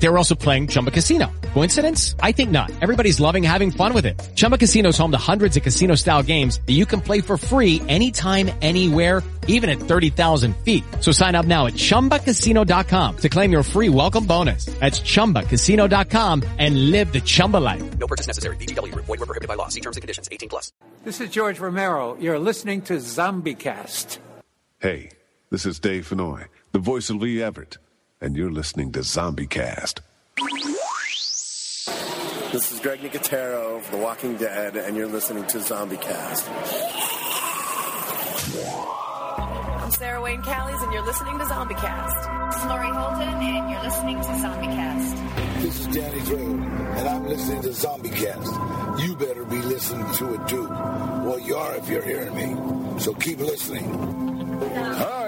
They were also playing Chumba Casino. Coincidence? I think not. Everybody's loving having fun with it. Chumba Casino is home to hundreds of casino-style games that you can play for free anytime, anywhere, even at 30,000 feet. So sign up now at ChumbaCasino.com to claim your free welcome bonus. That's ChumbaCasino.com and live the Chumba life. No purchase necessary. VGW Group. Void were prohibited by law. See terms and conditions. 18 plus. This is George Romero. You're listening to ZombieCast. Hey, this is Dave Fennoy, the voice of Lee Everett, and you're listening to Zombie Cast. This is Greg Nicotero of The Walking Dead, and you're listening to Zombie Cast. I'm Sarah Wayne Callies, and you're listening to Zombie Cast. This is Laurie Holden, and you're listening to Zombie Cast. This is Danny Trejo, and I'm listening to Zombie Cast. You better be listening to it too. Well, you are if you're hearing me. So keep listening. Hi,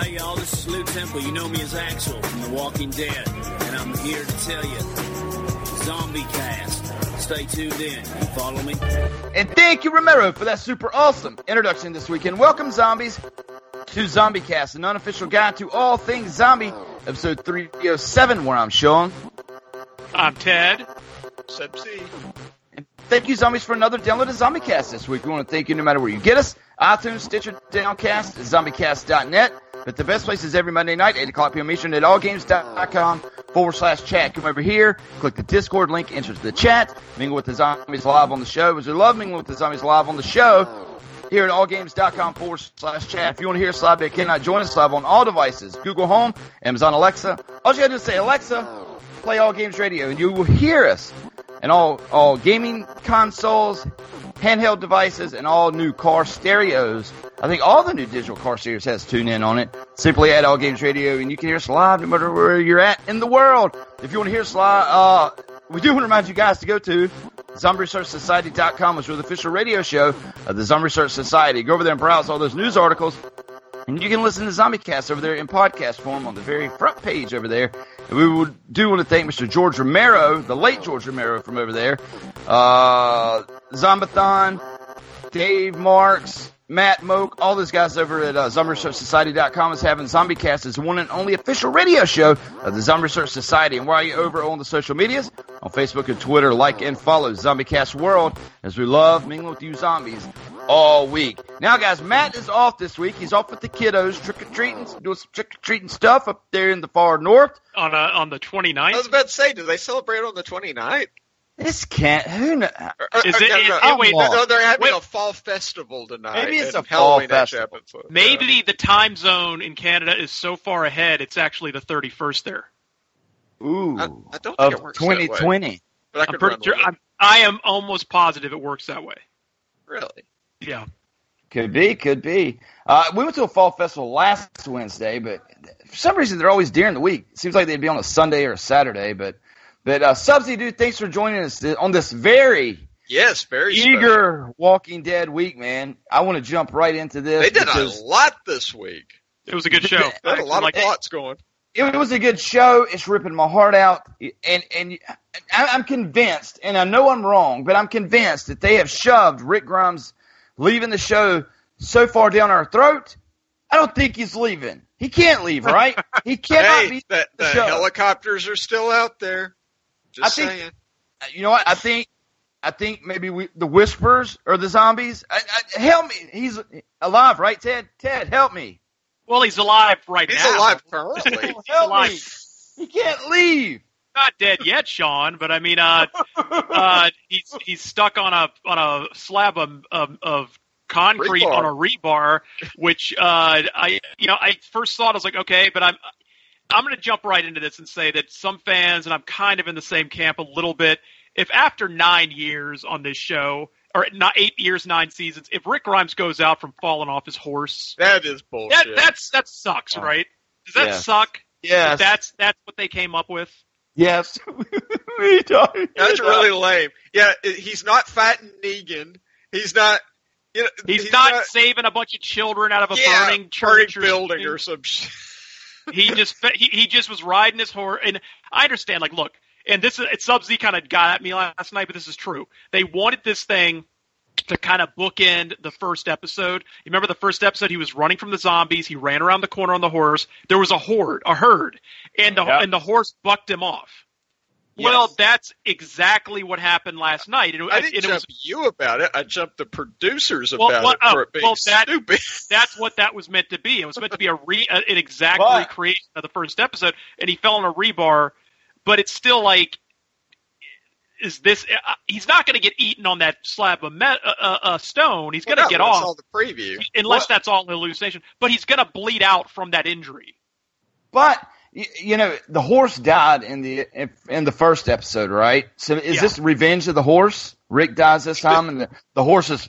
Hey y'all, this is Lew Temple. You know me as Axel from The Walking Dead, and I'm here to tell you, Zombie Cast. Stay tuned in. You follow me? And thank you, Romero, for that super awesome introduction this weekend. Welcome, zombies, to Zombie Cast, an unofficial guide to all things zombie, episode 307, where I'm Sean. I'm Ted. Sub C. And thank you, zombies, for another download of Zombie Cast this week. We want to thank you no matter where you get us iTunes, Stitcher, Downcast, ZombieCast.net. But the best place is every Monday night, 8 o'clock p.m. Eastern at allgames.com forward slash chat. Come over here, click the Discord link, enter the chat, mingle with the zombies live on the show. As we love mingling with the zombies live on the show, here at allgames.com forward slash chat. If you want to hear us live but cannot join us live on all devices, Google Home, Amazon Alexa, all you gotta do is say, Alexa, play All Games Radio, and you will hear us. And all, all gaming consoles, handheld devices, and all new car stereos. I think all the new digital car stereos has tune in on it. Simply add All Games Radio, and you can hear us live no matter where you're at in the world. If you want to hear us live, uh, we do want to remind you guys to go to ZombieResearchSociety.com, which is the official radio show of the Zombie Research Society. Go over there and browse all those news articles. And you can listen to ZombieCast over there in podcast form on the very front page over there. And we would do want to thank Mr. George Romero, the late George Romero from over there, uh, Zombathon, Dave Marks, Matt Mogk, all those guys over at uh, ZombieResearchSociety.com is having ZombieCast as the one and only official radio show of the Zombie Research Society. And while you're over on the social medias, on Facebook and Twitter, like and follow ZombieCast World as we love mingling with you zombies all week. Now, guys, Matt is off this week. He's off with the kiddos, trick or treating, doing some trick or treating stuff up there in the far north. On uh, on the 29th? I was about to say, do they celebrate on the 29th? This can't. Who knows? Is it? no, is- no, oh, wait, no, no, they're having wait. a fall festival tonight. Maybe it's a fall Halloween actually festival. happens, so- Maybe the time zone in Canada is so far ahead, it's actually the 31st there. Ooh, I, I don't think of it works that way. 2020. But I I'm pretty sure. I'm, I am almost positive it works that way. Really? Yeah. Could be, could be. Uh, we went to a fall festival last Wednesday, but for some reason they're always during the week. It seems like they'd be on a Sunday or a Saturday, but but uh, Subsy, dude, thanks for joining us on this very Yes, very special. eager Walking Dead week, man. I want to jump right into this. They did because a lot this week. It was a good show. They had a lot Like- of plots going. it was a good show. It's ripping my heart out, and and I- I'm convinced, and I know I'm wrong, but I'm convinced that they have shoved Rick Grimes leaving the show so far down our throat. I don't think he's leaving. He can't leave, right? He cannot Hey, be the, the the show. helicopters are still out there. Just I think- saying. You know what? I think I think maybe we, the whispers or the zombies. I, I, help me. He's alive, right, Ted? Ted, help me. Well, he's alive right He's now. alive currently. He's Help alive. me. He can't leave. Not dead yet, Sean. But I mean, uh, uh, he's he's stuck on a on a slab of of, of concrete Rebar. on a rebar, which uh, I you know I first thought I was like okay, but I'm I'm going to jump right into this and say that some fans and I'm kind of in the same camp a little bit. If after nine years on this show, or not eight years, nine seasons, if Rick Grimes goes out from falling off his horse, That is that bullshit. that's that sucks, right? Does that Yes. suck? Yes. That's that's what they came up with. yes. We don't- That's really lame. Yeah, he's not fighting Negan. He's not. You know, He's, not, saving a bunch of children out of a yeah, burning burning church or building or some shit. He just he, he just was riding his horse and I understand like look and this is it's Sub Z kind of got at me last night but this is true. They wanted this thing to kind of bookend the first episode. You remember the first episode he was running from the zombies he ran around the corner on the horse. There was a horde a herd and the Yeah. and the horse bucked him off well that's exactly what happened last night and, it- I didn't it jump was you about it. I jumped the producers Well, about what- it oh, for it being well, that- stupid. that's what that was meant to be. It was meant to be a re a- an exact But- recreation of the first episode, and he fell on a rebar. But it's still like, is this? Uh, he's not going to get eaten on that slab of me, uh, uh, uh, stone. He's going to Well, get no, I off saw the preview. unless that's all an hallucination. But he's going to bleed out from that injury. But y- you know, the horse died in the in the first episode, right? So is Yeah. this revenge of the horse? Rick dies this time, and the, the horse's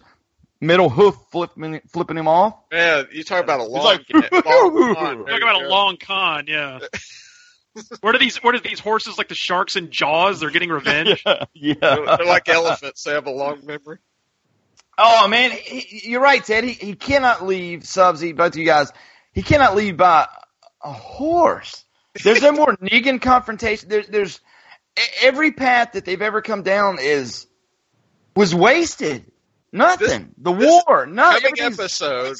middle hoof flipping flipping him off. Yeah, you talk about a long, like, long con. Talk about go. a long con, yeah. where do these where do these horses like the sharks and Jaws? They're getting revenge. yeah. They're, they're like elephants. They have a long memory. Oh man, he, he- you're right, Ted. He, he cannot leave Subsy, both of you guys. He cannot leave by a horse. There's no more Negan confrontation. There's there's e- every path that they've ever come down is was wasted. Nothing. the war. Nothing. Coming episode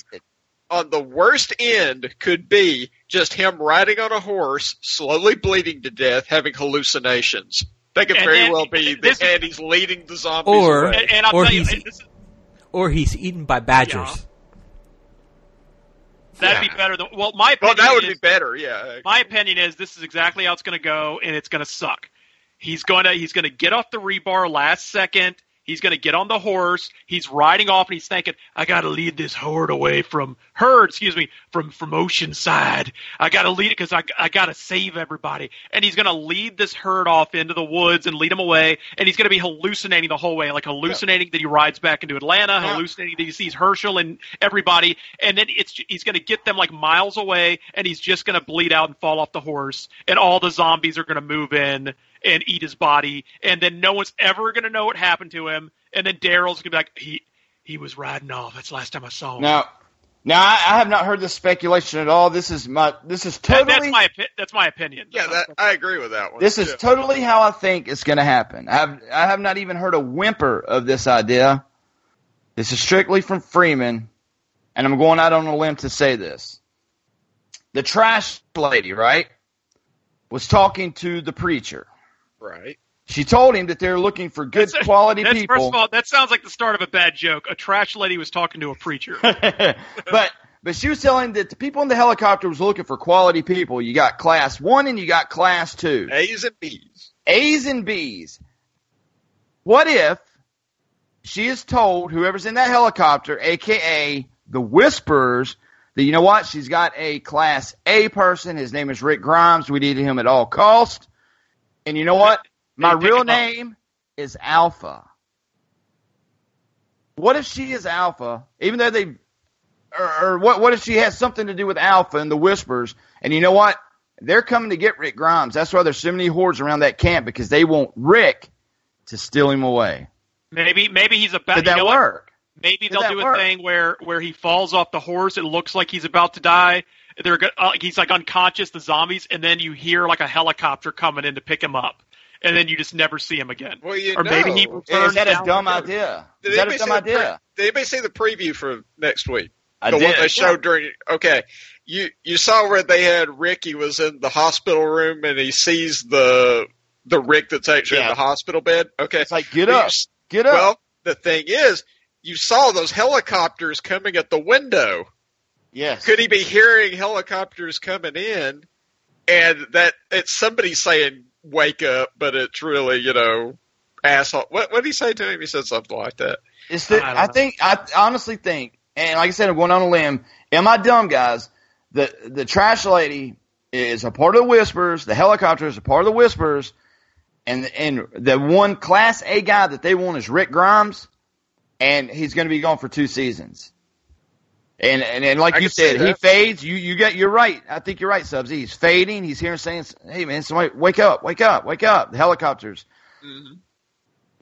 on the worst end could be just him riding on a horse, slowly bleeding to death, having hallucinations. That could And very then- well be this the is- He's leading the zombies Or away. And, and I'll or tell you, he's and this is, or he's eaten by badgers. That'd be better than well. My opinion Well, that would is, be better. Yeah. My opinion is this is exactly how it's going to go, and it's going to suck. He's going to he's going to get off the rebar last second. He's going to get on the horse. He's riding off, and he's thinking, "I got to lead this herd away from herd, excuse me, from from Oceanside. I got to lead it because I I got to save everybody." And he's going to lead this herd off into the woods and lead them away. And he's going to be hallucinating the whole way, like hallucinating that he rides back into Atlanta, hallucinating that he sees Hershel and everybody. And then it's he's going to get them like miles away, and he's just going to bleed out and fall off the horse, and all the zombies are going to move in and eat his body, and then no one's ever going to know what happened to him. And then Daryl's going to be like, he he was riding off. That's the last time I saw him. Now, now I, I have not heard this speculation at all. This is my this is That- totally that's my opi- that's my opinion. Yeah, that, I agree with that one. This is too. totally how I think it's going to happen. I have I have not even heard a whimper of this idea. This is strictly from Freeman, and I'm going out on a limb to say this. The trash lady, right, was talking to the preacher. Right. She told him that they're looking for good That's- quality That's, people. First of all, that sounds like the start of a bad joke. A trash lady was talking to a preacher. but but she was telling that the people in the helicopter was looking for quality people. You got class one and you got class two. A's and B's. A's and B's. What if she is told whoever's in that helicopter, aka the Whisperers, that you know what? She's got a class A person. His name is Rick Grimes. We need him at all cost. And you know what? My real name is Alpha. What if she is Alpha, even though they, or, or what? What if she has something to do with Alpha and the Whispers? And you know what? They're coming to get Rick Grimes. That's why there's so many hordes around that camp because they want Rick to steal him away. Maybe maybe he's about. Did you that know what? Maybe Did they'll do a work? thing where where he falls off the horse. It looks like he's about to die. They're go- uh, he's like unconscious, the zombies, and then you hear like a helicopter coming in to pick him up, and then you just never see him again. Well, you or maybe he know. returns. Is that a dumb idea? Did Is that a anybody dumb see the pre- did anybody see the preview for next week? I the did. one they showed during. Okay, you you saw where they had Rick. He was in the hospital room and he sees the The Rick that's actually in the hospital bed. Okay, It's like, get up, get up. Well, the thing is, you saw those helicopters coming at the window. Yes. Could he be hearing helicopters coming in, and that it's somebody saying "wake up," but it's really you know asshole. What what did he say to him? He said something like that. It's the, I I, think I honestly think, and like I said, I'm going on a limb. Am I dumb, guys? The the trash lady is a part of the whispers. The helicopter is a part of the whispers, and and the one Class A guy that they want is Rick Grimes, and he's going to be gone for two seasons. And and, and like I you said, he fades. You you get you're right. I think you're right, Subs. He's fading. He's hearing saying, "Hey man, somebody wake up, wake up, wake up!" The helicopters. Mm-hmm.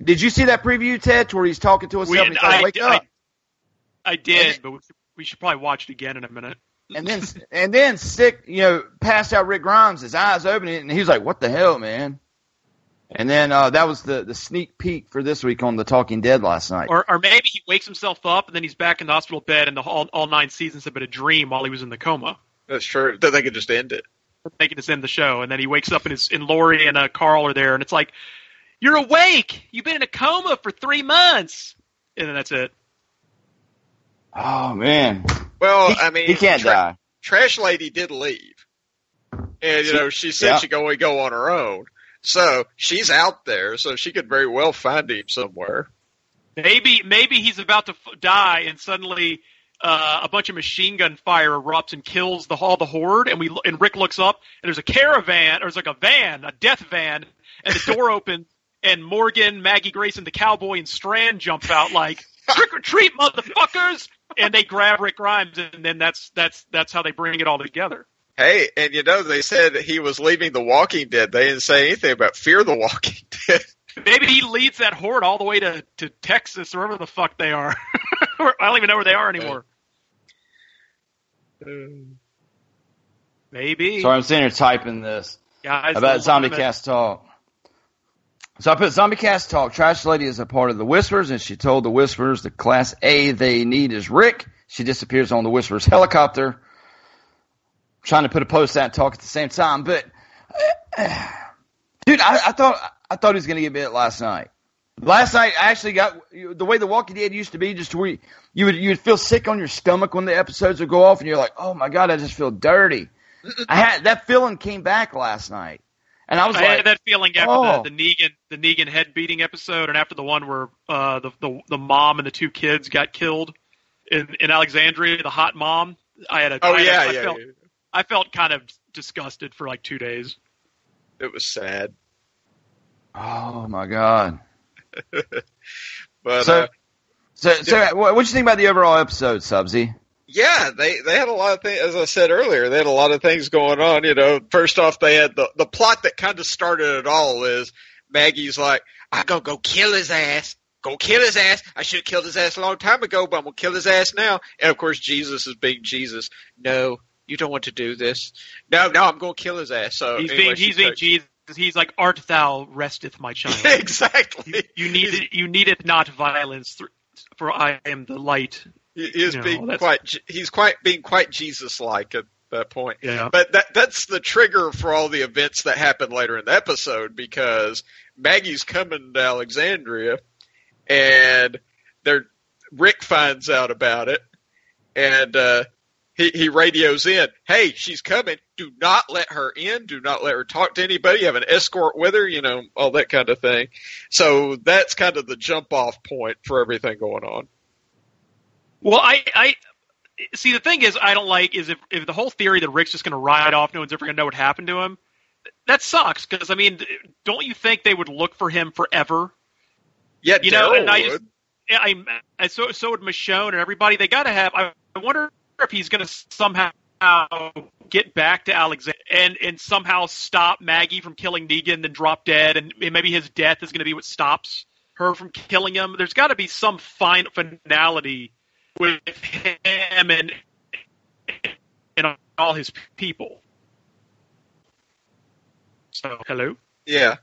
Did you see that preview, Ted, where he's talking to himself? We- and I- wake I- up. I did, but we, we should probably watch it again in a minute. and then and then sick, you know, passed out Rick Grimes, his eyes opening, and he was like, "What the hell, man?" And then uh, that was the the sneak peek for this week on the Talking Dead last night. Or, or maybe he wakes himself up and then he's back in the hospital bed, and the all, all nine seasons have been a dream while he was in the coma. That's true. Then they could just end it. They can just end the show, and then he wakes up and his and Lori and uh, Carl are there, and it's like, "You're awake. You've been in a coma for three months," and then that's it. oh man, Well, He- I mean, he can't tra- die. Trash lady did leave, and you know she said Yeah. she could only go on her own. So she's out there, so she could very well find him somewhere. Maybe maybe he's about to f- die, and suddenly uh, a bunch of machine gun fire erupts and kills the all the horde. And we and Rick looks up, and there's a caravan, or there's like a van, a death van, and the door opens, and Morgan, Maggie Grayson, the cowboy, and Strand jump out like trick or treat, motherfuckers! And they grab Rick Grimes, and then that's that's that's how they bring it all together. Hey, and you know they said he was leaving The Walking Dead. They didn't say anything about Fear the Walking Dead. Maybe he leads that horde all the way to, to Texas or wherever the fuck they are. I don't even know where they are anymore. Uh, Maybe. Sorry, I'm sitting here typing this Guys, about the Zombie. Cast Talk. So I put Zombie Cast Talk. Trash Lady is a part of the Whispers, and she told the Whispers the Class A they need is Rick. She disappears on the Whispers helicopter. Trying to put a post out and talk at the same time, but dude, I, I thought I thought he was going to get bit last night. Last night, I actually got the way the Walking Dead used to be, just where you, you would you would feel sick on your stomach when the episodes would go off, and you're like, oh my god, I just feel dirty. I had that feeling came back last night, and I was I like, had that feeling after oh. the, the Negan the Negan head beating episode, and after the one where uh, the, the the mom and the two kids got killed in in Alexandria, the hot mom. I had a Oh I had yeah, I felt, yeah. I felt kind of disgusted for like two days. It was sad, oh my god. but So, uh, so, so, what do you think about the overall episode, Subsy? yeah, they they had a lot of things. As I said earlier, they had a lot of things going on. You know, first off, they had the the plot that kind of started it all. Is Maggie's like, "I'm gonna go kill his ass. Go kill his ass. I should have killed his ass a long time ago, but I'm gonna kill his ass now. And of course, Jesus is being Jesus. No, you don't want to do this. No, no, I'm gonna kill his ass. So He's anyway, being he's being Jesus. He's like, "Art thou resteth, my child." exactly. You need it. you needed not violence, th- for I am the light. He is You being quite. He's quite being quite Jesus-like at that point. Yeah. But that that's the trigger for all the events that happen later in the episode because Maggie's coming to Alexandria, and they're Rick finds out about it, and uh, he he radios in, "Hey, she's coming. Do not let her in. Do not let her talk to anybody. Have an escort with her. You know, all that kind of thing." So that's kind of the jump off point for everything going on. Well, I, I see. The thing is, I don't like is if, if the whole theory that Rick's just going to ride off, no one's ever going to know what happened to him. That sucks because I mean, don't you think they would look for him forever? Yeah, you know, and I just, I, I so so would Michonne and everybody. They got to have. I, I wonder if he's going to somehow get back to Alexander and and somehow stop Maggie from killing Negan, then drop dead, and maybe his death is going to be what stops her from killing him. There's got to be some fine finality with him and and all his people. So hello. Yeah.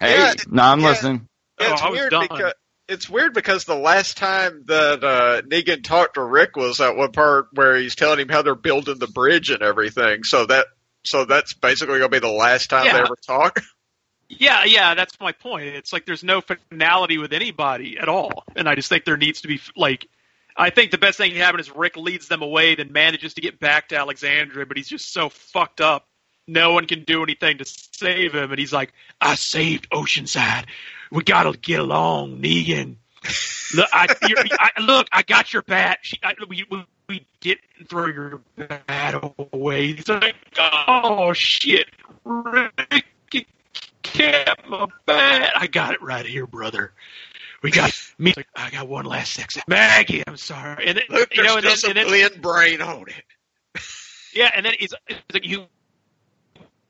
Hey, Yeah, no, I'm yeah. listening. Oh, yeah, it's Oh, I was weird done. because it's weird because the last time that uh, Negan talked to Rick was that one part where he's telling him how they're building the bridge and everything. So that so that's basically gonna be the last time they ever talk. Yeah, yeah, that's my point. It's like there's no finality with anybody at all, and I just think there needs to be like, I think the best thing to happen is Rick leads them away, then manages to get back to Alexandria, but he's just so fucked up. No one can do anything to save him, and he's like, "I saved Oceanside. We gotta get along, Negan. Look, I, I look, I got your bat. She, I, we, we, we didn't throw your bat away." He's like, "Oh shit, Rick." kept my bat. I got it right here, brother. We got me. I got one last sex. Maggie, I'm sorry. And then, Look, you know, and then, and then brain on it. yeah, and then he's like, you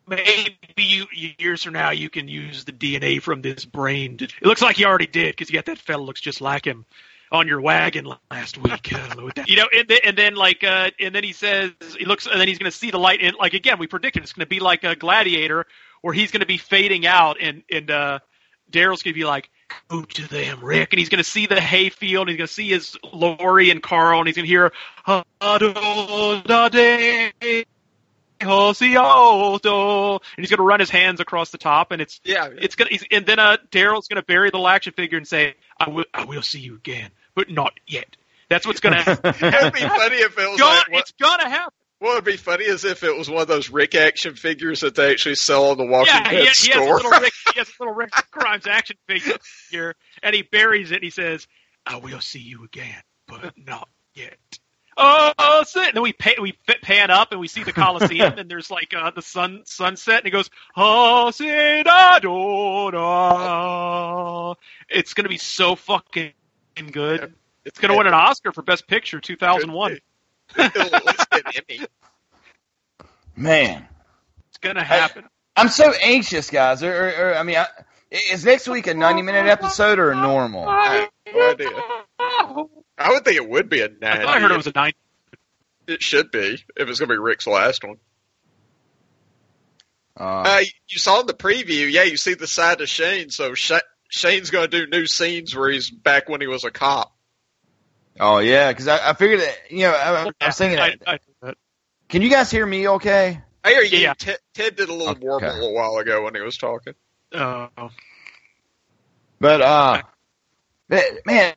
maybe you years from now you can use the DNA from this brain. To, it looks like you already did because you got that fella looks just like him on your wagon last week. Know you know, and then, and then like, uh, and then he says he looks, and then he's going to see the light. And like again, we predicted it's going to be like a gladiator where he's going to be fading out, and and uh, Daryl's going to be like, "Go to them, Rick," and he's going to see the hayfield, and he's going to see his Lori and Carl, and he's going to hear, and he's going to run his hands across the top, and it's yeah, it's to, and then uh, Daryl's going to bury the action figure and say, "I will, I will see you again, but not yet." That's what's going to happen. It'd be funny if it was Gonna- like, it's gonna happen. what would be funny is if it was one of those Rick action figures that they actually sell on the Walking Yeah, Dead he, he has store. Rick, he has a little Rick Grimes action figure, and he buries it. and He says, "I will see you again, but not yet." Oh, sit. And then we pay, we pan up and we see the Coliseum, and there's like uh, the sun sunset, and he goes, "Oh, sit, da, do, da." It's gonna be so fucking good. It's gonna win an Oscar for Best Picture, 2001. Man, It's gonna happen. I'm so anxious, guys. Or, or, or I mean, I, is next week a 90 minute episode or a normal? I have no idea. I would think it would be a 90. I thought I heard it was a 90. It should be if it's going to be Rick's last one. Uh, uh, you saw in the preview, yeah, you see the side of Shane. So Sha Shane's going to do new scenes where he's back when he was a cop. Oh yeah, because I, I figured that you know I, I was thinking. I, I, can you guys hear me? Okay. I hear you. Yeah. Ted, Ted did a little warble a while ago when he was talking. Oh. But uh, but, man,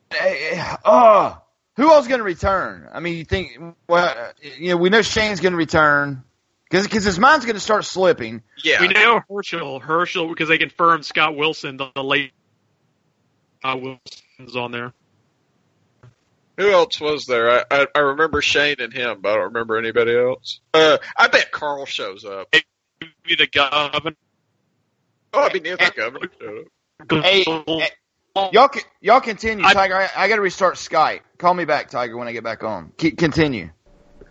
oh, who else going to return? I mean, you think well, you know, we know Shane's going to return because because his mind's going to start slipping. Yeah, We know Hershel, Hershel, because they confirmed Scott Wilson, the, the late uh, Wilson's on there. Who else was there? I, I I remember Shane and him, but I don't remember anybody else. Uh, I bet Carl shows up. Maybe the governor. Oh, I mean, if the governor showed up. Hey, hey, y'all can, y'all continue, Tiger. I, I got to restart Skype. Call me back, Tiger, when I get back on. Keep, continue.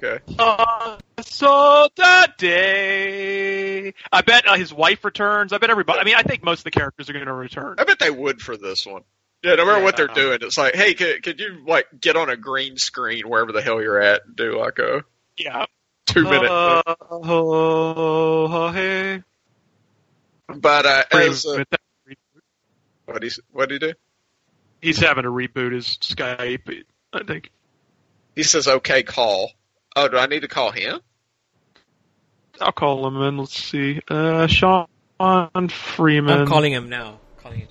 Okay. Uh, so that day, I bet uh, his wife returns. I bet everybody. I mean, I think most of the characters are going to return. I bet they would for this one. Yeah, no matter what they're doing, it's like, hey, could, could you like get on a green screen wherever the hell you're at and do like a Yeah. two minute? Uh, oh, hey. but uh, as uh, With that- what he what he do? He's having to reboot his Skype. I think. He says, "Okay, call." Oh, do I need to call him? I'll call him and Let's see. Uh, Sean Freeman. I'm calling him now. Calling him.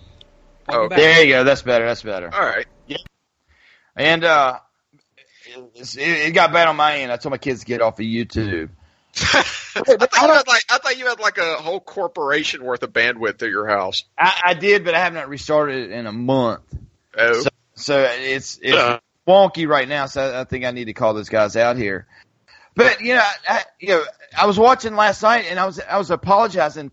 Oh, There you go. That's better. That's better. all right. Yeah. And uh, it, it got bad on my end. I told my kids to get off of YouTube. I thought you had like I thought you had like a whole corporation worth of bandwidth at your house. I, I did, but I have not restarted it in a month. Oh, So, so it's it's Uh. wonky right now. So I, think I need to call those guys out here. But you know, I, I, you know, I was watching last night and I was I was apologizing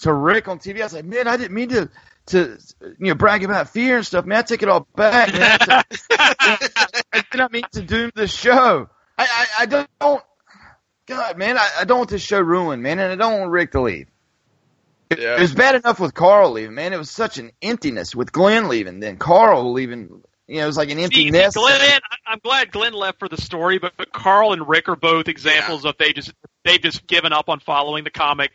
to Rick on TV. I was like, man, I didn't mean to to you know brag about fear and stuff. Man, I take it all back. Man. I did not mean to doom the show. I I, I don't. God, man, I, I don't want this show ruined, man, and I don't want Rick to leave. It, Yeah. it was bad enough with Carl leaving, man. It was such an emptiness with Glenn leaving, then Carl leaving. You know, it was like an empty See, nest. Glenn, I- I'm glad Glenn left for the story, but, but Carl and Rick are both examples of they just they've just given up on following the comic,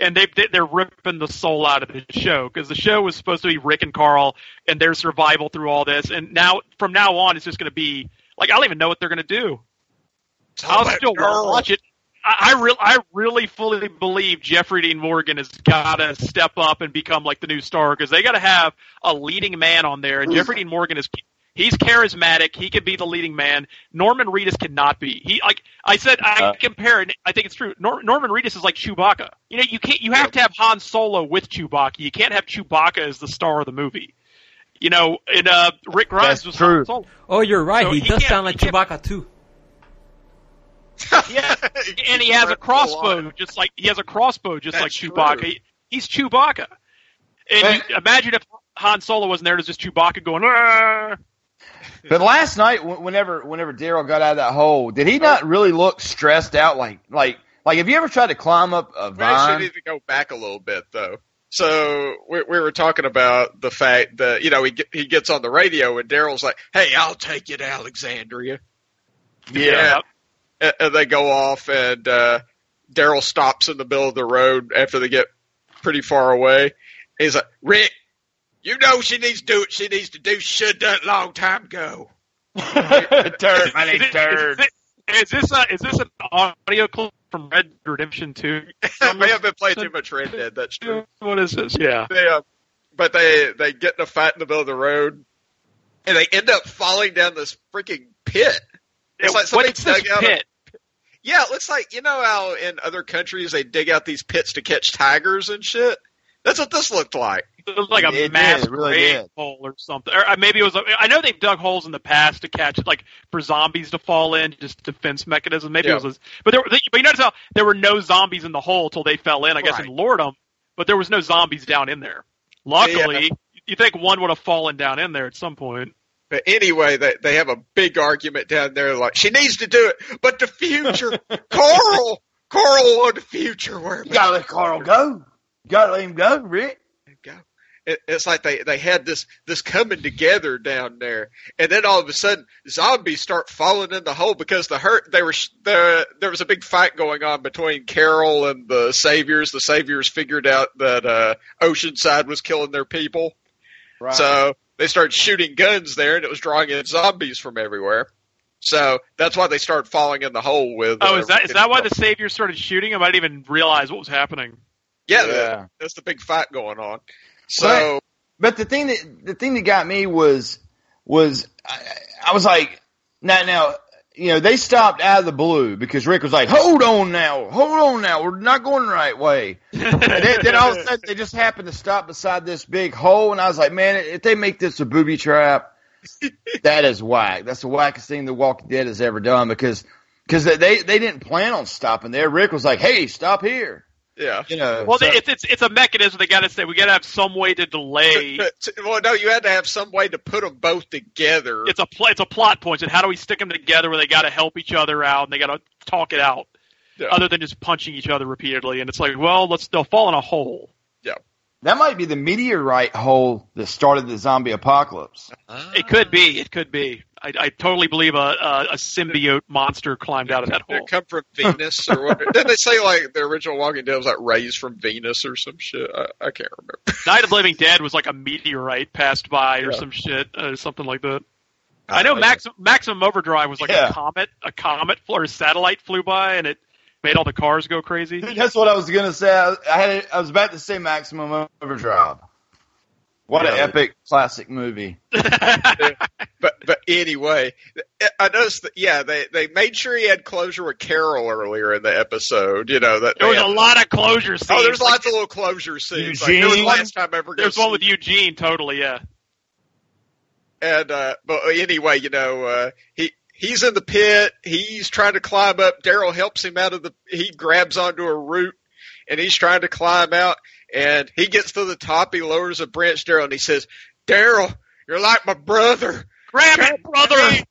and they they're ripping the soul out of the show because the show was supposed to be Rick and Carl and their survival through all this, and now from now on it's just going to be like I don't even know what they're going to do. I'll still girl. watch it. I, I, re- I really fully believe Jeffrey Dean Morgan has got to step up and become like the new star because they got to have a leading man on there, and Jeffrey Dean Morgan is he's charismatic. He could be the leading man. Norman Reedus cannot be. He like I said, I Uh, compare, and I think it's true. Nor- Norman Reedus is like Chewbacca. You know, you can't. You have to have Han Solo with Chewbacca. You can't have Chewbacca as the star of the movie. You know, and uh, Rick Grimes was Han Solo. Oh, you're right. So he, he does sound like he can't- Chewbacca too. Yeah, and he has a crossbow, just like he has a crossbow, just like That's Chewbacca. true. He, he's Chewbacca. And you, imagine if Han Solo wasn't there, it was just Chewbacca going. "Arr!" But last night, wh- whenever whenever Daryl got out of that hole, did he not oh. really look stressed out? Like like like, have you ever tried to climb up a vine? We actually need to go back a little bit though. So we, we were talking about the fact that you know he get, he gets on the radio and Daryl's like, "Hey, I'll take you to Alexandria." Yeah. And, and they go off, and uh, Daryl stops in the middle of the road after they get pretty far away. He's like, "Rick, you know she needs to do what she needs to do. Should done long time ago." turd, my name's Is Turd. Is, this a, is this an audio clip from Red Dead Redemption 2? I may have been playing too much Red Dead. That's true. What is this? Yeah. They, uh, but they they get in a fight in the middle of the road, and they end up falling down this freaking pit. It's like somebody What's this dug out a- pit? Yeah, it looks like you know how in other countries they dig out these pits to catch tigers and shit. That's what this looked like. It was like a It did, mass it really did. hole or something. Or uh, maybe it was. A, I know they've dug holes in the past to catch it, like for zombies to fall in, just defense mechanism. Maybe Yeah. it was. A, but there, but you notice how there were no zombies in the hole till they fell in. I guess Right. and lured them, but there was no zombies down in there. Luckily, you think one would have fallen down in there at some point. But anyway, they they have a big argument down there. Like she needs to do it, but the future, Carl, Carl want the future. Where You gotta let Carl go. You gotta let him go, Rick. go. It, it's like they they had this this coming together down there, and then all of a sudden zombies start falling in the hole because the hurt they were the there was a big fight going on between Carol and the Saviors. The Saviors figured out that uh, Oceanside was killing their people, Right. so they started shooting guns there, and it was drawing in zombies from everywhere. So that's why they started falling in the hole with. Oh, uh, is that is that why the savior started shooting him? I didn't even realize what was happening. Yeah, Yeah. that's the big fight going on. So But the thing that the thing that got me was was I, I was like, now now you know they stopped out of the blue because Rick was like, hold on now, hold on now, we're not going the right way. and then, then all of a sudden they just happened to stop beside this big hole, and I was like, man, if they make this a booby trap, that is whack. That's the wackest thing The Walking Dead has ever done because because they they didn't plan on stopping there. Rick was like, hey, stop here. Yeah. You know, Well, so- it's it's it's a mechanism. They got to say we got to have some way to delay. But- well, no, you had to have some way to put them both together. it's a pl- it's a plot point. And how do we stick them together where they got to help each other out and they got to talk it out, Yeah. other than just punching each other repeatedly? And it's like, well, let's they'll fall in a hole. yeah. That might be the meteorite hole that started the zombie apocalypse. It could be. It could be. I, I totally believe a, a a symbiote monster climbed out of that They hole. come from Venus or what? Didn't they say like the original Walking Dead was like raised from Venus or some shit? I, I can't remember. Night of the Living Dead was like a meteorite passed by or Yeah. some shit, uh, something like that. I know Max, Maximum Overdrive was like Yeah. a comet, a comet or a satellite flew by and it made all the cars go crazy. That's what I was gonna say. I, I had I was about to say Maximum Overdrive. What an epic classic movie. But but anyway, I noticed that yeah they they made sure he had closure with Carol earlier in the episode. You know that There was they a lot of closure scenes. Oh, there's Like, lots of little closure scenes. Like, there was Eugene? last time I ever There's go one with see- Eugene, totally, yeah. And uh but anyway, you know, uh he he's in the pit, he's trying to climb up, Daryl helps him out of the he grabs onto a root and he's trying to climb out and he gets to the top, he lowers a branch, Daryl, and he says, Daryl, you're like my brother. Grab it, brother!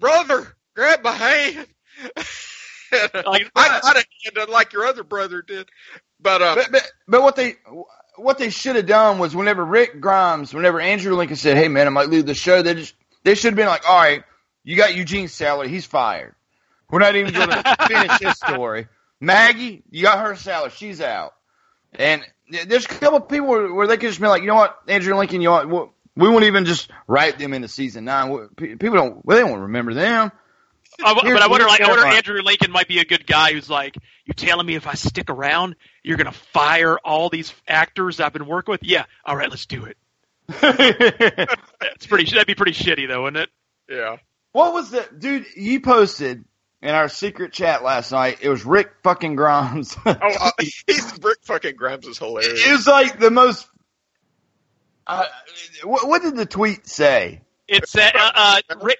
Brother, grab my hand. Like, I got a hand unlike your other brother did. But um But, but but what they what they should have done was whenever Rick Grimes, whenever Andrew Lincoln said, "Hey man, I might leave the show," they just they should have been like, "All right, you got Eugene's salary, he's fired. We're not even going to finish his story. Maggie, you got her salary, she's out." And there's a couple of people where, where they could just be like, "You know what, Andrew Lincoln, you know what, we won't even just write them into season nine. People don't, well, they won't remember them." I, but I wonder, like, I wonder. Andrew Lincoln might be a good guy who's like, "You telling me if I stick around, you're gonna fire all these actors I've been working with?" Yeah, all right, let's do it. It's pretty. That'd be pretty shitty, though, wouldn't it? Yeah. What was the dude you posted in our secret chat last night? It was Rick fucking Grimes. Oh, uh, he's Rick fucking Grimes is hilarious. it was like the most. Uh, what, what did the tweet say? It's uh, uh, Rick.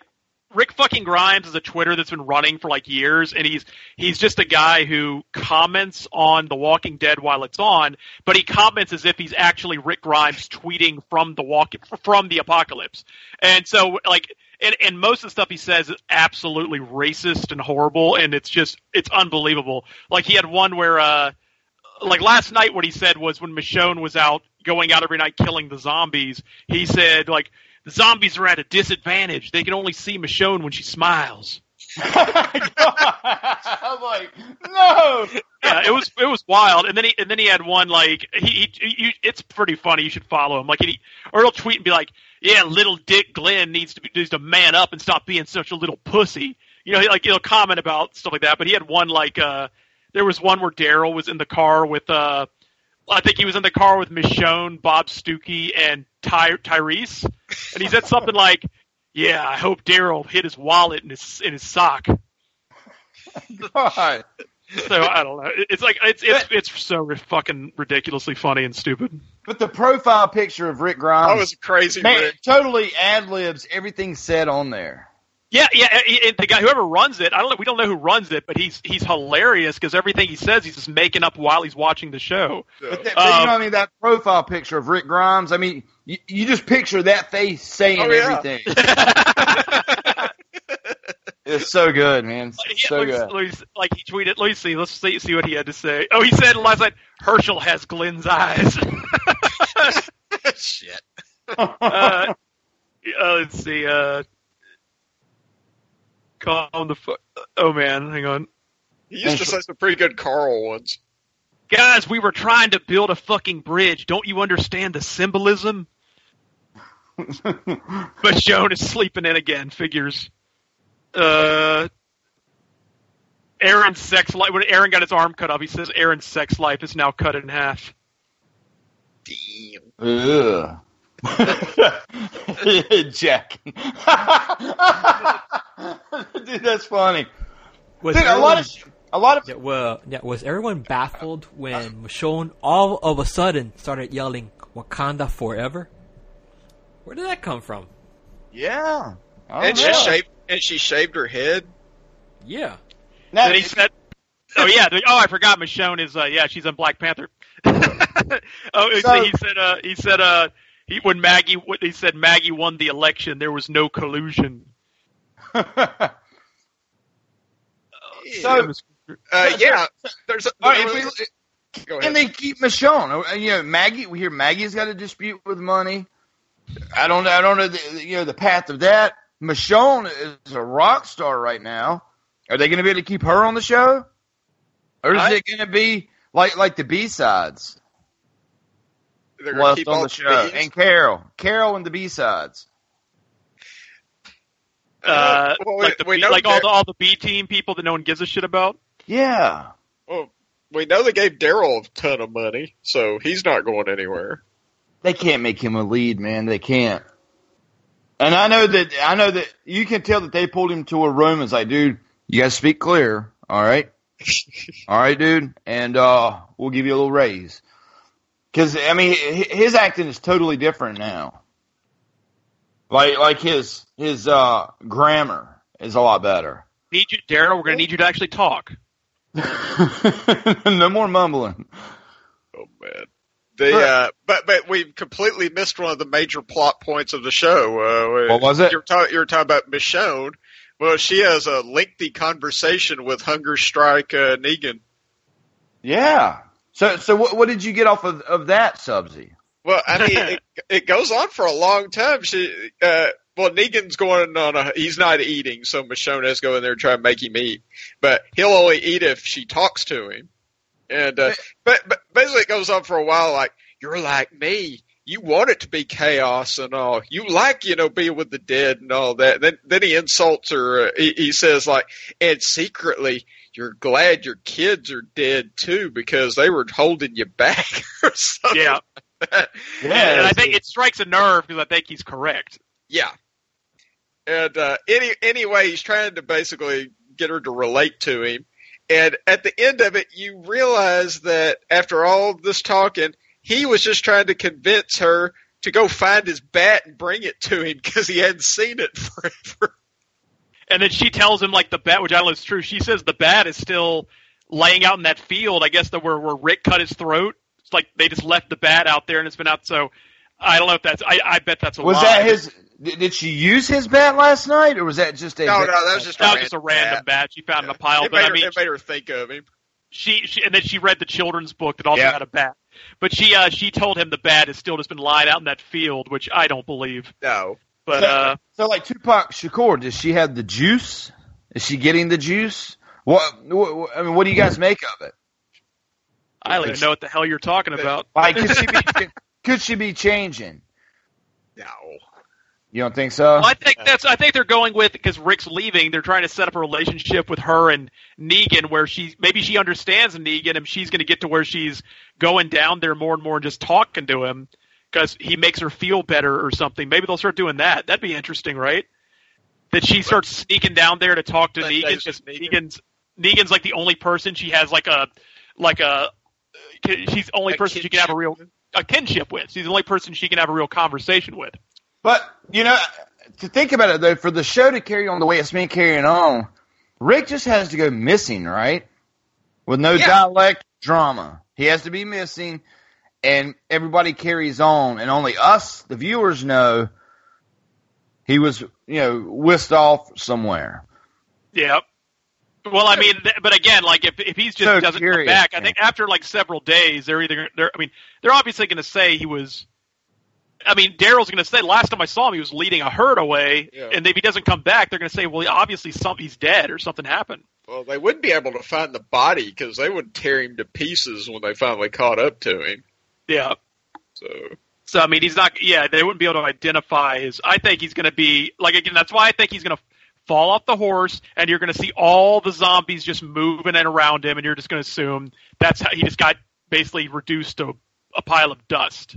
Rick fucking Grimes is a Twitter that's been running for like years, and he's he's just a guy who comments on The Walking Dead while it's on, but he comments as if he's actually Rick Grimes tweeting from the walk from the apocalypse, and so like. And, and most of the stuff he says is absolutely racist and horrible, and it's just it's unbelievable. Like he had one where, uh, like last night, what he said was when Michonne was out going out every night killing the zombies, he said like the zombies are at a disadvantage. They can only see Michonne when she smiles. I'm like, no. Yeah, it was it was wild. And then he and then he had one like he, he, he it's pretty funny. You should follow him. Like he or he'll tweet and be like, "Yeah, little Dick Glenn needs to be, needs to man up and stop being such a little pussy." You know, he, like he'll comment about stuff like that. But he had one like uh there was one where Daryl was in the car with uh I think he was in the car with Michonne, Bob Stookey, and Ty- Tyrese, and he said something like, "Yeah, I hope Daryl hit his wallet in his in his sock." God. So I don't know. It's like it's it's it's so ri- fucking ridiculously funny and stupid. But the profile picture of Rick Grimes. That was crazy. Man, Rick. totally ad libs everything said on there. Yeah, yeah. and- and the guy, whoever runs it, I don't know. We don't know who runs it, but he's he's hilarious because everything he says, he's just making up while he's watching the show. But, that, but you Um, know, what I mean, that profile picture of Rick Grimes. I mean, you, you just picture that face saying Oh, yeah. everything. it's so good, man. Yeah, so let me- good. let me- like he tweeted. Let me see. Let's see, see what he had to say. Oh, he said last night Hershel has Glenn's eyes. Shit. uh, uh, let's see. Uh, calm the fuck. Oh man, hang on. He used to say some pretty good Carl ones. Guys, we were trying to build a fucking bridge. Don't you understand the symbolism? but Joan is sleeping in again. Figures. Uh, Aaron's sex life. When Aaron got his arm cut off, he says Aaron's sex life is now cut in half. Ugh. Jack. Dude, that's funny. Was Dude, a lot of everyone- a lot of Yeah, well, yeah, was everyone baffled when Michonne all of a sudden started yelling "Wakanda forever"? Where did that come from? yeah. And don't she shaved and she shaved her head. Yeah. Now, then he said, "Oh yeah, the- oh I forgot. Michonne is uh, yeah, she's on Black Panther." oh, he So- said- he said uh, he said uh, he when Maggie what he said Maggie won the election. There was no collusion. so, Uh, yeah, there's. A, all right, if we, and they keep Michonne. Uh, You know, Maggie. We hear Maggie's got a dispute with money. I don't. I don't know. The, you know the path of that. Michonne is a rock star right now. Are they going to be able to keep her on the show, or is I- it going to be like like the B sides They're gonna left keep on all the show? bees. And Carol, Carol, and the B sides. Uh, well, we- like the we B, know like all the all the B team people that no one gives a shit about. Yeah. Well, we know they gave Daryl a ton of money, so he's not going anywhere. They can't make him a lead, man. They can't. And I know that I know that you can tell that they pulled him to a room and was like, dude, you gotta speak clear, all right? all right, dude, and uh we'll give you a little raise. Cause I mean his acting is totally different now. Like like his his uh grammar is a lot better. Need you, Daryl? We're gonna need you to actually talk. no more mumbling. Oh man. The uh, but but we completely missed one of the major plot points of the show. Uh, What was it? You were, talking, you were talking about Michonne. Well, she has a lengthy conversation with Hunger Strike uh, Negan. Yeah. So so what what did you get off of, of that, Subsy? Well, I mean, it, it goes on for a long time. She, uh, well, Negan's going on a, he's not eating, so Michonne has to go in there and try to make him eat. But he'll only eat if she talks to him. And, uh, but, but basically it goes on for a while like, you're like me. you want it to be chaos and all. You like, you know, being with the dead and all that. Then, then he insults her. Uh, he, he says like, and secretly, you're glad your kids are dead too because they were holding you back or something. Yeah. yeah. and I think it strikes a nerve because I think he's correct. Yeah. And uh, any anyway, he's trying to basically get her to relate to him. And at the end of it, you realize that after all this talking, he was just trying to convince her to go find his bat and bring it to him because he hadn't seen it forever. And then she tells him like the bat, which I don't know is true. She says the bat is still laying out in that field. I guess the where where Rick cut his throat. It's like they just left the bat out there and it's been out. So I don't know if that's. I, I bet that's a Was lie. that his? Did she use his bat last night, or was that just a? No, no, that was just a that was random just a random bat. bat. She found in a pile. It but made, I her, mean, it made her think of him. she, she and then she read the children's book that also Yeah. had a bat. But she uh she told him the bat has still just been lying out in that field, which I don't believe. No. But so, uh so like Tupac Shakur, does she have the juice? Is she getting the juice? What, what I mean, what do you guys make of it? I don't even know what the hell you're talking about. Like, could she be could she be changing? No. You don't think so? Well, I think that's. I think they're going with because Rick's leaving. They're trying to set up a relationship with her and Negan, where she maybe she understands Negan, and she's going to get to where she's going down there more and more and just talking to him because he makes her feel better or something. Maybe they'll start doing that. That'd be interesting, right? That she starts sneaking down there to talk to That Negan days because. Negan's Negan's like the only person she has like a like a uh, she's the only A person she can have a real a kinship with. She's the only person she can have a real conversation with. But you know, to think about it though, for the show to carry on the way it's been carrying on, Rick just has to go missing, right? With no Yeah. dialect drama, he has to be missing, and everybody carries on, and only us, the viewers, know he was, you know, whisked off somewhere. Yeah. Well, I mean, th- but again, like if if he's just So doesn't curious, come back, I think after like several days, they're either they're. I mean, they're obviously going to say he was. I mean, Daryl's going to say last time I saw him, he was leading a herd away, Yeah. and if he doesn't come back, they're going to say, well, obviously some he's dead or something happened. Well, they wouldn't be able to find the body because they would tear him to pieces when they finally caught up to him. Yeah. So So I mean, he's not. Yeah, they wouldn't be able to identify his. I think he's going to be like again. That's why I think he's going to fall off the horse, and you're going to see all the zombies just moving and around him, and you're just going to assume that's how he just got basically reduced to a pile of dust.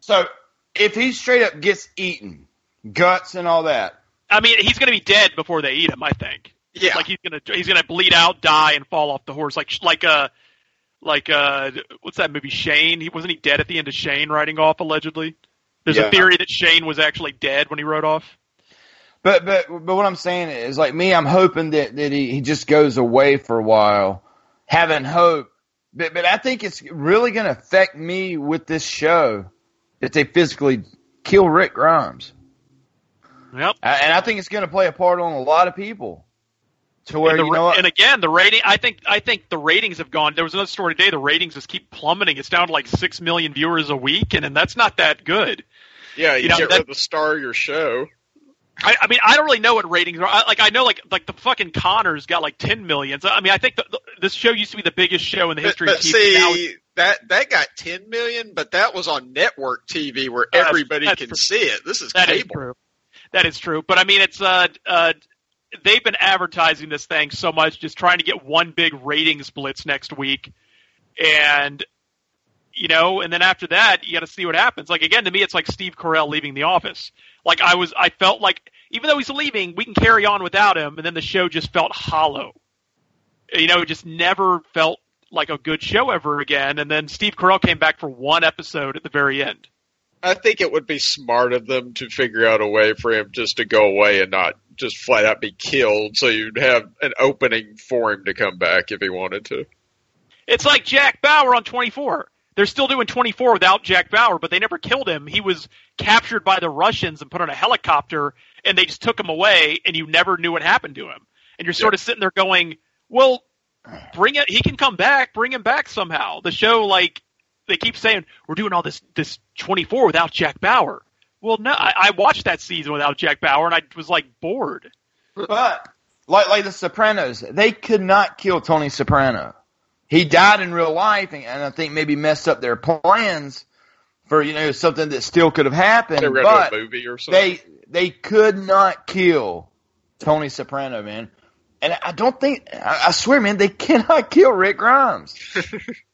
So if he straight up gets eaten, guts and all that, I mean, he's going to be dead before they eat him. I think. Yeah. Like he's going to he's going to bleed out, die, and fall off the horse. Like like uh like uh what's that movie Shane? He wasn't he dead at the end of Shane riding off allegedly. There's Yeah. a theory that Shane was actually dead when he rode off. But but but what I'm saying is like me, I'm hoping that that he, he just goes away for a while, having hope. But but I think it's really going to affect me with this show if they physically kill Rick Grimes, Yep. I- and I think it's going to play a part on a lot of people. To where and, the, you know and again, the rating. I think I think the ratings have gone. There was another story today. The ratings just keep plummeting. It's down to like six million viewers a week, and, and that's not that good. yeah, you, You know, get that- rid of the star of your show. I, I mean, I don't really know what ratings are. I, like, I know like like the fucking Connors got like ten million. So I mean, I think the, the, this show used to be the biggest show in the history but of TV. Now see, that that got ten million, but that was on network TV where That's- everybody that's can true. see it. This is That is cable. true. That is true. But I mean, it's uh, uh, they've been advertising this thing so much, just trying to get one big ratings blitz next week, and you know, and then after that, you got to see what happens. Like again, to me, it's like Steve Carell leaving the office. Like I was, I felt like even though he's leaving, we can carry on without him, and then the show just felt hollow. You know, it just never felt like a good show ever again. And then Steve Carell came back for one episode at the very end. I think it would be smart of them to figure out a way for him just to go away and not just flat out be killed, so you'd have an opening for him to come back if he wanted to. It's like Jack Bauer on 24. They're still doing 24 without Jack Bauer, but they never killed him. He was captured by the Russians and put on a helicopter, and they just took him away, and you never knew what happened to him. And you're sort of sitting there going, well, bring it. He can come back. Bring him back somehow. The show, like, they keep saying, we're doing all this, this 24 without Jack Bauer. Well, no, I, I watched that season without Jack Bauer, and I was, like, bored. But like like the Sopranos, they could not kill Tony Soprano. He died in real life, and, and I think maybe messed up their plans. for you know something that still could have happened. They were but a movie or something. they they could not kill Tony Soprano, man. And I don't think I, I swear, man, they cannot kill Rick Grimes.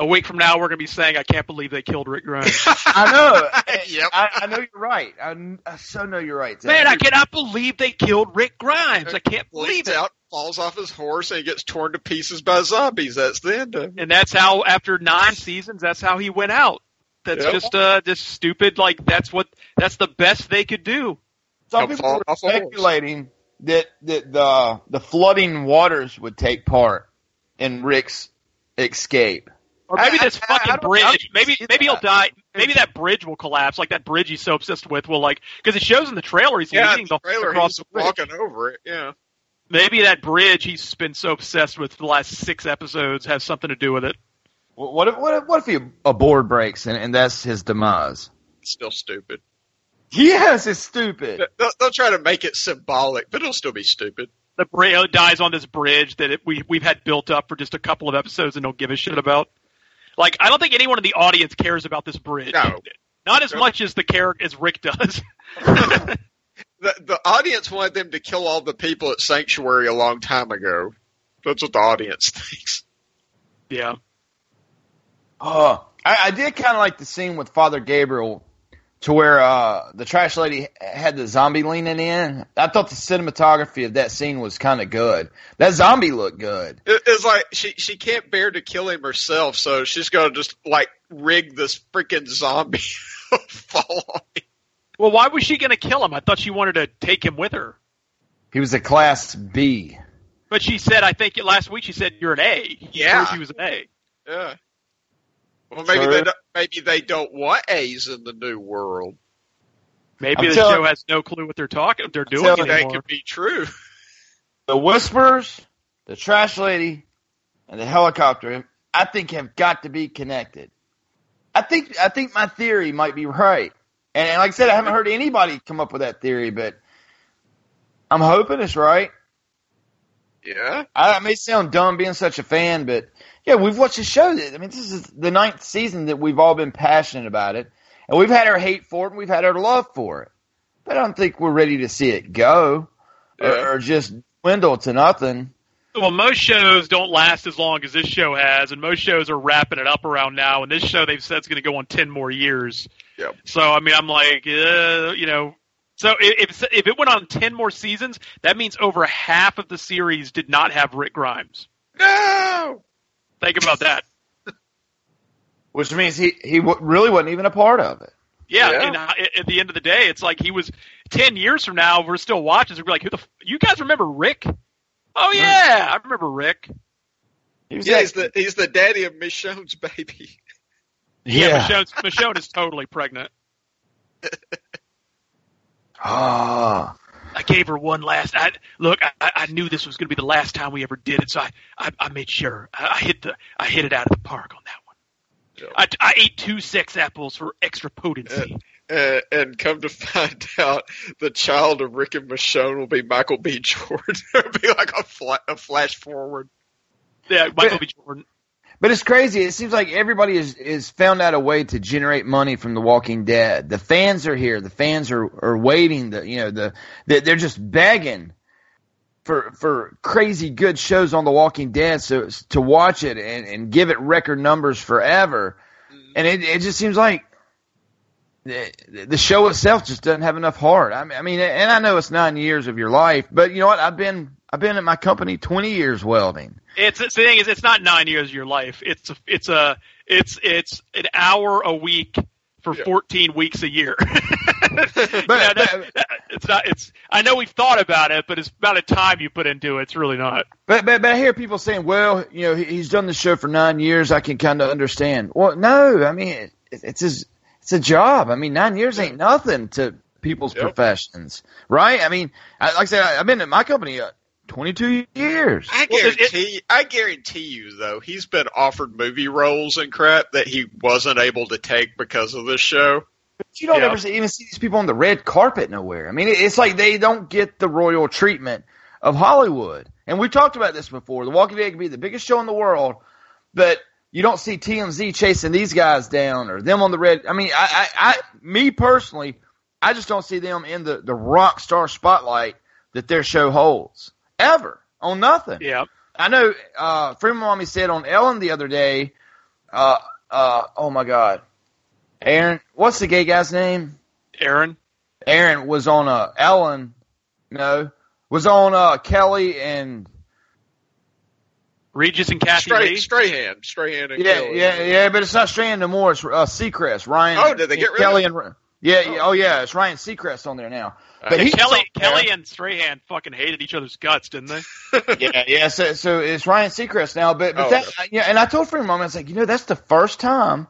A week from now, we're going to be saying, "I can't believe they killed Rick Grimes." I know. yep. I, I know you're right. I, I so know you're right. Zach. Man, I cannot believe they killed Rick Grimes. I can't believe Bleeds it. out, falls off his horse, and he gets torn to pieces by zombies. That's the end of it. And that's how, after nine seasons, that's how he went out. That's Yep. just uh, just stupid. Like that's what that's the best they could do. Some people were speculating that, that the the flooding waters would take part in Rick's escape. Or maybe this I- I fucking don't- I bridge. don't Maybe see maybe he'll that. die. Maybe that bridge will collapse. Like that bridge he's so obsessed with will like because it shows in the trailer he's Yeah, leaning the trailer, across he's the walking over it. Yeah. Maybe that bridge he's been so obsessed with for the last six episodes has something to do with it. What what if, what if, what if he, a board breaks and, and that's his demise? It's still stupid. Yes, it's stupid. They'll, they'll try to make it symbolic, but it'll still be stupid. The bridge dies on this bridge that it, we we've had built up for just a couple of episodes and don't give a shit about. Like I don't think anyone in the audience cares about this bridge. No. Not as No. much as the character as Rick does. The, the audience wanted them to kill all the people at Sanctuary a long time ago. That's what the audience thinks. yeah. Oh, I, I did kind of like the scene with Father Gabriel, to where uh, the trash lady had the zombie leaning in. I thought the cinematography of that scene was kind of good. That zombie looked good. It, it's like she she can't bear to kill him herself, so she's gonna just like rig this freaking zombie fall on him. Well, why was she going to kill him? I thought she wanted to take him with her. He was a class B. But she said, I think last week she said you're an A. Yeah. She was an A. Yeah. Well, maybe True. they don't, maybe they don't want A's in the new world. Maybe I'm the telling- show has no clue what they're talking, they're doing telling you, That anymore. could be true. The whispers, the trash lady, and the helicopter, I think have got to be connected. I think I think my theory might be right. And, and like I said, I haven't heard anybody come up with that theory, but I'm hoping it's right. Yeah. I, it may sound dumb being such a fan, but yeah, we've watched the show. I mean, this is the ninth season that we've all been passionate about it, and we've had our hate for it, and we've had our love for it. But I don't think we're ready to see it go Yeah. or, or just dwindle to nothing. Well, most shows don't last as long as this show has, and most shows are wrapping it up around now. And this show they've said is going to go on ten more years. Yep. So I mean, I'm like, uh, you know, so if if if it went on ten more seasons, that means over half of the series did not have Rick Grimes. No. Think about that. Which means he he w- really wasn't even a part of it. Yeah, Yeah. and uh, at at the end of the day, it's like he was ten years from now. We're still watching. So we're like, who the? F- you guys remember Rick? Oh yeah, I remember Rick. He was Yeah, that- he's the he's the daddy of Michonne's baby. Yeah, Michonne's, Michonne is totally pregnant. Ah, I gave her one last. I, look, I, I knew this was going to be the last time we ever did it, so I, I, I made sure I, I hit the, I hit it out of the park on that one. I, I ate two sex apples for extra potency. Uh, and come to find out, the child of Rick and Michonne will be Michael B. Jordan. It'll be like a, fla- a flash forward. yeah, Michael B. Jordan. But it's crazy. It seems like everybody is is found out a way to generate money from The Walking Dead. The fans are here. The fans are are waiting. The you know the they- they're just begging for for crazy good shows on The Walking Dead so to watch it and and give it record numbers forever. And it it just seems like the, the show itself just doesn't have enough heart. I mean, I mean, and I know it's nine years of your life, but you know what? I've been I've been at my company twenty years welding. It's, it's the thing is, it's not nine years of your life. It's a, it's a, it's it's an hour a week for fourteen weeks a year. but, that, that- it's not. It's. I know we've thought about it, but it's about a time you put into it. It's really not. But, but but I hear people saying, well, you know, he- he's done the show for nine years. I can kind of understand. Well, no, I mean, it, it's his, it's a job. I mean, nine years ain't nothing to people's professions, right? I mean, I, like I said, I, I've been at my company uh, 22 years. I guarantee, I guarantee you though, he's been offered movie roles and crap that he wasn't able to take because of this show. But you don't Yeah. ever see, even see these people on the red carpet nowhere. I mean, it, it's like they don't get the royal treatment of Hollywood. And we talked about this before. The Walking Dead could be the biggest show in the world, but you don't see TMZ chasing these guys down or them on the red. I mean, I, I, I me personally, I just don't see them in the the rock star spotlight that their show holds ever on nothing. Yeah. I know. Uh, Freeman Mommy said on Ellen the other day. Uh, uh, oh my God, Aaron. What's the gay guy's name? Aaron. Aaron was on uh, Ellen. No, was on uh, Kelly and Regis and Kathy Stray, Lee. Strahan, Strahan, and yeah, Kelly. yeah, yeah. But it's not Strand no more. It's uh, Seacrest. Ryan. Oh, did they get rid Kelly of and yeah, yeah, oh yeah, it's Ryan Seacrest on there now. But Yeah, he's Kelly, on there. Kelly and Strahan fucking hated each other's guts, didn't they? yeah, yeah. So, so it's Ryan Seacrest now. But, but Oh, that, yeah. And I told Freeman Mom, I was like, you know, that's the first time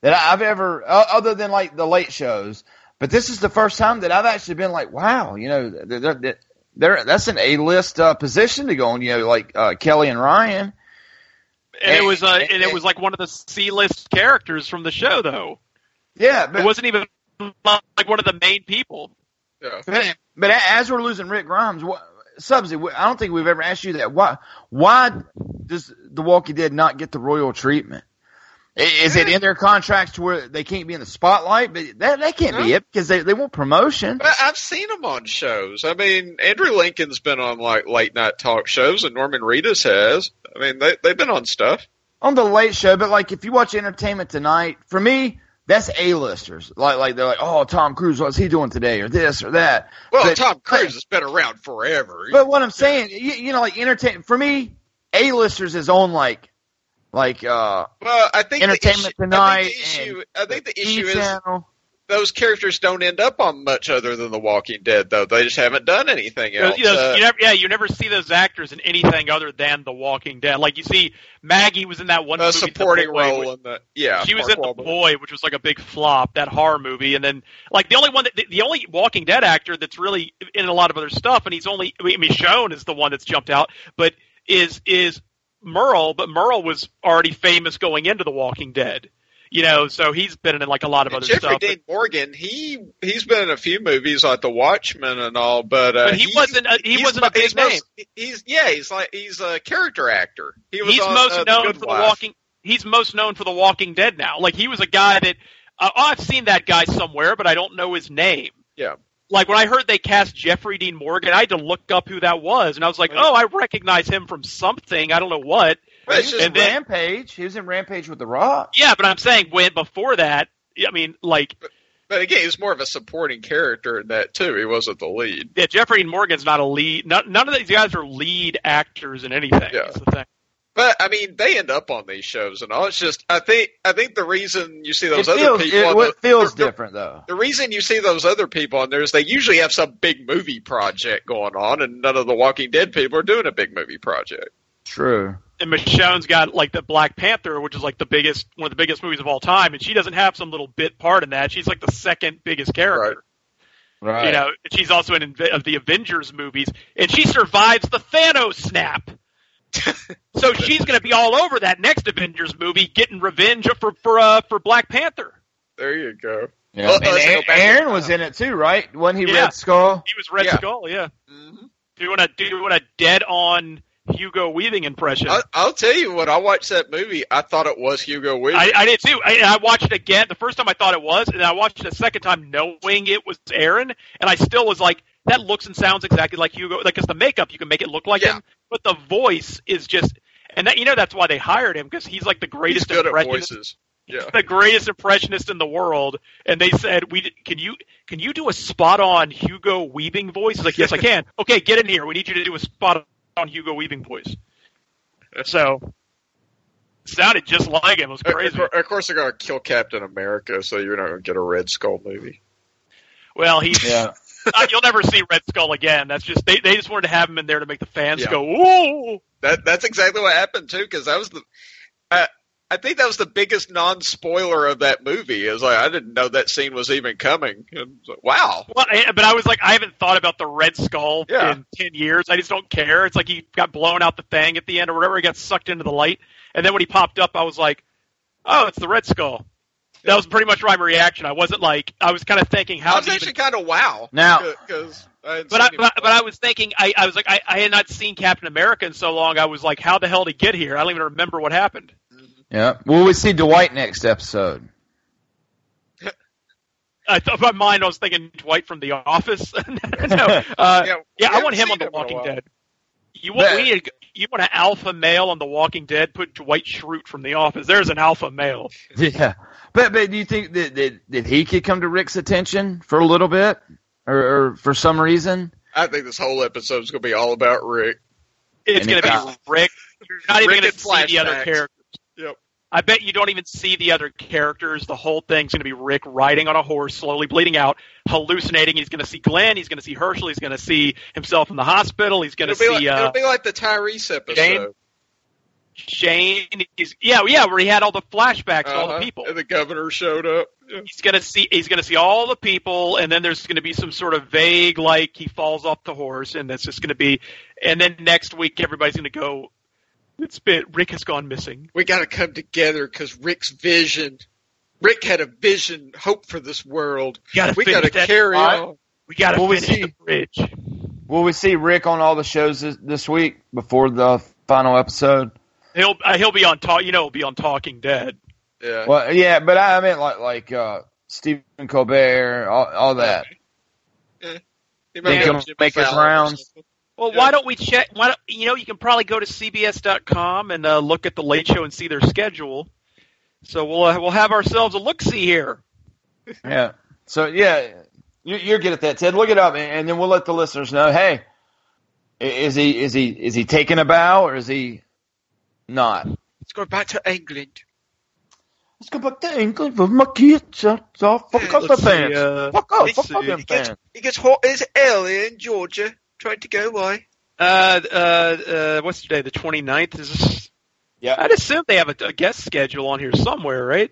that I've ever, uh, other than like the late shows, but this is the first time that I've actually been like, wow, you know, they're, they're, they're that's an A list uh, position to go on. You know, like uh, Kelly and Ryan. And it was uh, and it was like one of the C list characters from the show, though. Yeah, but it wasn't even like one of the main people. Yeah. But, but as we're losing Rick Grimes, what, Subsy, I don't think we've ever asked you that. Why? Why does The Walking Dead not get the royal treatment? I- Is it in their contracts to where they can't be in the spotlight? But that that can't be it because they they want promotion. But I've seen them on shows. I mean, Andrew Lincoln's been on like late night talk shows, and Norman Reedus has. I mean, they they've been on stuff. on the late show, but like if you watch Entertainment Tonight, for me, that's A-listers. Like like they're like, oh, Tom Cruise, what's he doing today, or this or that. Well, But- Tom Cruise has been around forever. But what I'm saying, you, you know, like entertain for me, A-listers is on like like uh Well, I think Entertainment the issue, Tonight I think the issue, I think the issue is E-Channel. Those characters don't end up on much other than The Walking Dead, though. They just haven't done anything else. you know, Uh, you never, yeah, you never see those actors in anything other than The Walking Dead. Like you see, Maggie was in that one movie, supporting Boy, role which- in the yeah. she was in Wahlberg. The Boy, which was like a big flop, that horror movie, and then like the only one that the, the only Walking Dead actor that's really in a lot of other stuff, and he's only I mean Michonne is the one that's jumped out, but is is Merle, but Merle was already famous going into The Walking Dead, you know, so he's been in like a lot of other Jeffrey stuff. Dean Morgan, he he's been in a few movies like The Watchmen and all, but uh, But he wasn't a- he wasn't a big he's most- name. He's yeah, he's like he's a character actor. He was he's on, most uh, known Good for Wife. the Walking. He's most known for the Walking Dead now. Like he was a guy that uh, oh, I've seen that guy somewhere, but I don't know his name. Yeah. Like when I heard they cast Jeffrey Dean Morgan, I had to look up who that was, and I was like, oh, I recognize him from something. I don't know what. He was in and then, Rampage. He was in Rampage with The Rock. yeah, but I'm saying when before that, I mean, like, But again, he's more of a supporting character in that too. He wasn't the lead. yeah, Jeffrey Dean Morgan's not a lead. None, none of these guys are lead actors in anything. Yeah. The thing. But I mean, they end up on these shows and all. It's just I think I think the reason you see those It other feels people, it, on it the, feels the- different though. the reason you see those other people on there is they usually have some big movie project going on, and none of the Walking Dead people are doing a big movie project. True. And Michonne's got like the Black Panther, which is like the biggest, one of the biggest movies of all time, and she doesn't have some little bit part in that. She's like the second biggest character. Right. You know, she's also in of the Avengers movies, and she survives the Thanos snap. so she's going to be all over that next Avengers movie, getting revenge for for uh, for Black Panther. There you go. Yeah. Well, and let's go Aaron, back to- Aaron was in it too, right? Wasn't he Yeah. Red Skull? He was Red Skull, Yeah. Skull, yeah. Doing a doing a dead on Hugo Weaving impression. I, I'll tell you what. I watched that movie, I thought it was Hugo Weaving. I, I did too. I, I watched it again. The first time I thought it was, and I watched it a second time knowing it was Aaron, and I still was like, that looks and sounds exactly like Hugo. Like, because the makeup, you can make it look like Yeah. him, but the voice is just, and that you know that's why they hired him because he's like the He's greatest good at voices. Yeah. the greatest impressionist in the world. And they said, we can you can you do a spot on Hugo Weaving voice? He's like, yes, I can. okay, get in here. We need you to do a spot on Hugo Weaving voice. So. Sounded just like him. It was Of- crazy. Of, of course, they're going to kill Captain America, so you're not going to get a Red Skull movie. Well, he's Yeah. uh, you'll never see Red Skull again. That's just they they just wanted to have him in there to make the fans Yeah. go ooh. That that's exactly what happened too, because that was the. I I think that was the biggest non-spoiler of that movie. Is like I didn't know that scene was even coming. And like, wow. Well, I, but I was like, I haven't thought about the Red Skull Yeah. in ten years. I just don't care. It's like he got blown out the thing at the end or whatever. He got sucked into the light, and then when he popped up, I was like, oh, it's the Red Skull. That was pretty much my reaction. I wasn't like I was kind of thinking I was actually even kind of wow. Now- because I But I, but, I- but I was thinking, I, I was like, I, I had not seen Captain America in so long. I was like, how the hell did he get here? I don't even remember what happened. Yeah. Will we see Dwight next episode? I thought my mind I was thinking Dwight from The Office. no, uh, Yeah, yeah, I want him on The him in a Walking. Dead. You want we need, you want an alpha male on The Walking Dead? Put Dwight Schrute from The Office. There's an alpha male. Yeah. But but do you think that that, that he could come to Rick's attention for a little bit, or, or for some reason? I think this whole episode is going to be all about Rick. It's going to be Rick. You're not even going to see the other characters. Yep. I bet you don't even see the other characters. The whole thing's going to be Rick riding on a horse, slowly bleeding out, hallucinating. He's going to see Glenn. He's going to see Hershel. He's going to see himself in the hospital. He's going to see like, uh, it'll be like the Tyrese episode. Jane? Shane. He's, yeah, yeah, where he had all the flashbacks to all the Uh-huh. people. And the governor showed up. Yeah. He's gonna see. He's gonna see all the people, and then there's gonna be some sort of vague, like he falls off the horse, and that's just gonna be. And then next week, everybody's gonna go. It's been Rick has gone missing. We got to come together because Rick's vision. Rick had a vision, hope for this world. Gotta we got to carry fight. on. We gotta Will we finish see- the bridge. Will we see Rick on all the shows this, this week before the final episode? He'll uh, he'll be on talk. You know, he'll be on Talking Dead. Yeah. Well, yeah, but I meant like like uh, Stephen Colbert, all, all that. He Think might he'll have Jimmy make his Fallon or rounds? Something. Well, Yeah. why don't we check? Why don't, you know, you can probably go to CBS.com and uh, look at the Late Show and see their schedule. So we'll uh, we'll have ourselves a look see here. Yeah. So yeah, you, you're good at that, Ted. Look it up, and, and then we'll let the listeners know. Hey, is he is he is he taking a bow or is he not? Let's go back to England. Let's go back to England with my kids. Uh, so fuck Yeah, up the let's see, fans. uh, fuck up, fuck see. up them He gets, fans. he gets hot as hell in Georgia, trying to go away. Uh, uh, uh, what's today? The 29th? Is this, Yeah. I'd assume they have a, a guest schedule on here somewhere, right?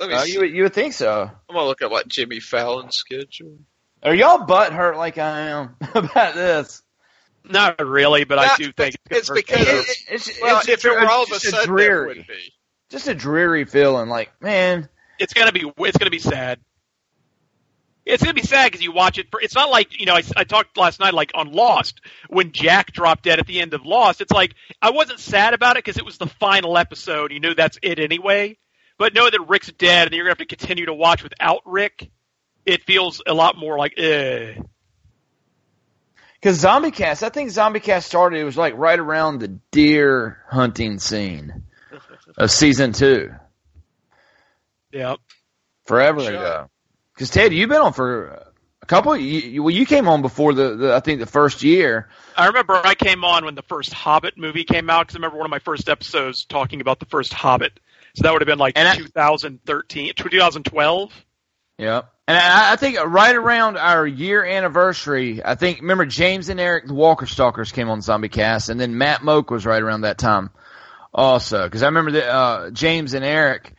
Let me Uh, you would- you would think so. I'm gonna look at like Jimmy Fallon's schedule. Are y'all butt hurt like I am about this? Not really, but I do think It's gonna because hurt. It- it- it's, well, it's if it were all of a just sudden, it dreary, would be. just a dreary feeling. Like man, it's gonna be it's gonna be sad. It's gonna be sad because you watch it. For, it's not like you know. I, I talked last night like on Lost when Jack dropped dead at the end of Lost. It's like I wasn't sad about it because it was the final episode. You knew that's it anyway. But know that Rick's dead and you're gonna have to continue to watch without Rick. It feels a lot more like eh. Because Zombie Cast, I think Zombie Cast started. It was like right around the deer hunting scene of season two, Yeah. forever Sure. ago. Because Ted, you've been on for a couple. You, you, well, you came on before the, the I think the first year. I remember I came on when the first Hobbit movie came out because I remember one of my first episodes talking about the first Hobbit. So that would have been like And I- 2013, 2012. Yeah. And I, I think right around our year anniversary, I think remember James and Eric, the Walker Stalkers, came on Zombie Cast, and then Matt Mogk was right around that time, also. Because I remember that uh, James and Eric,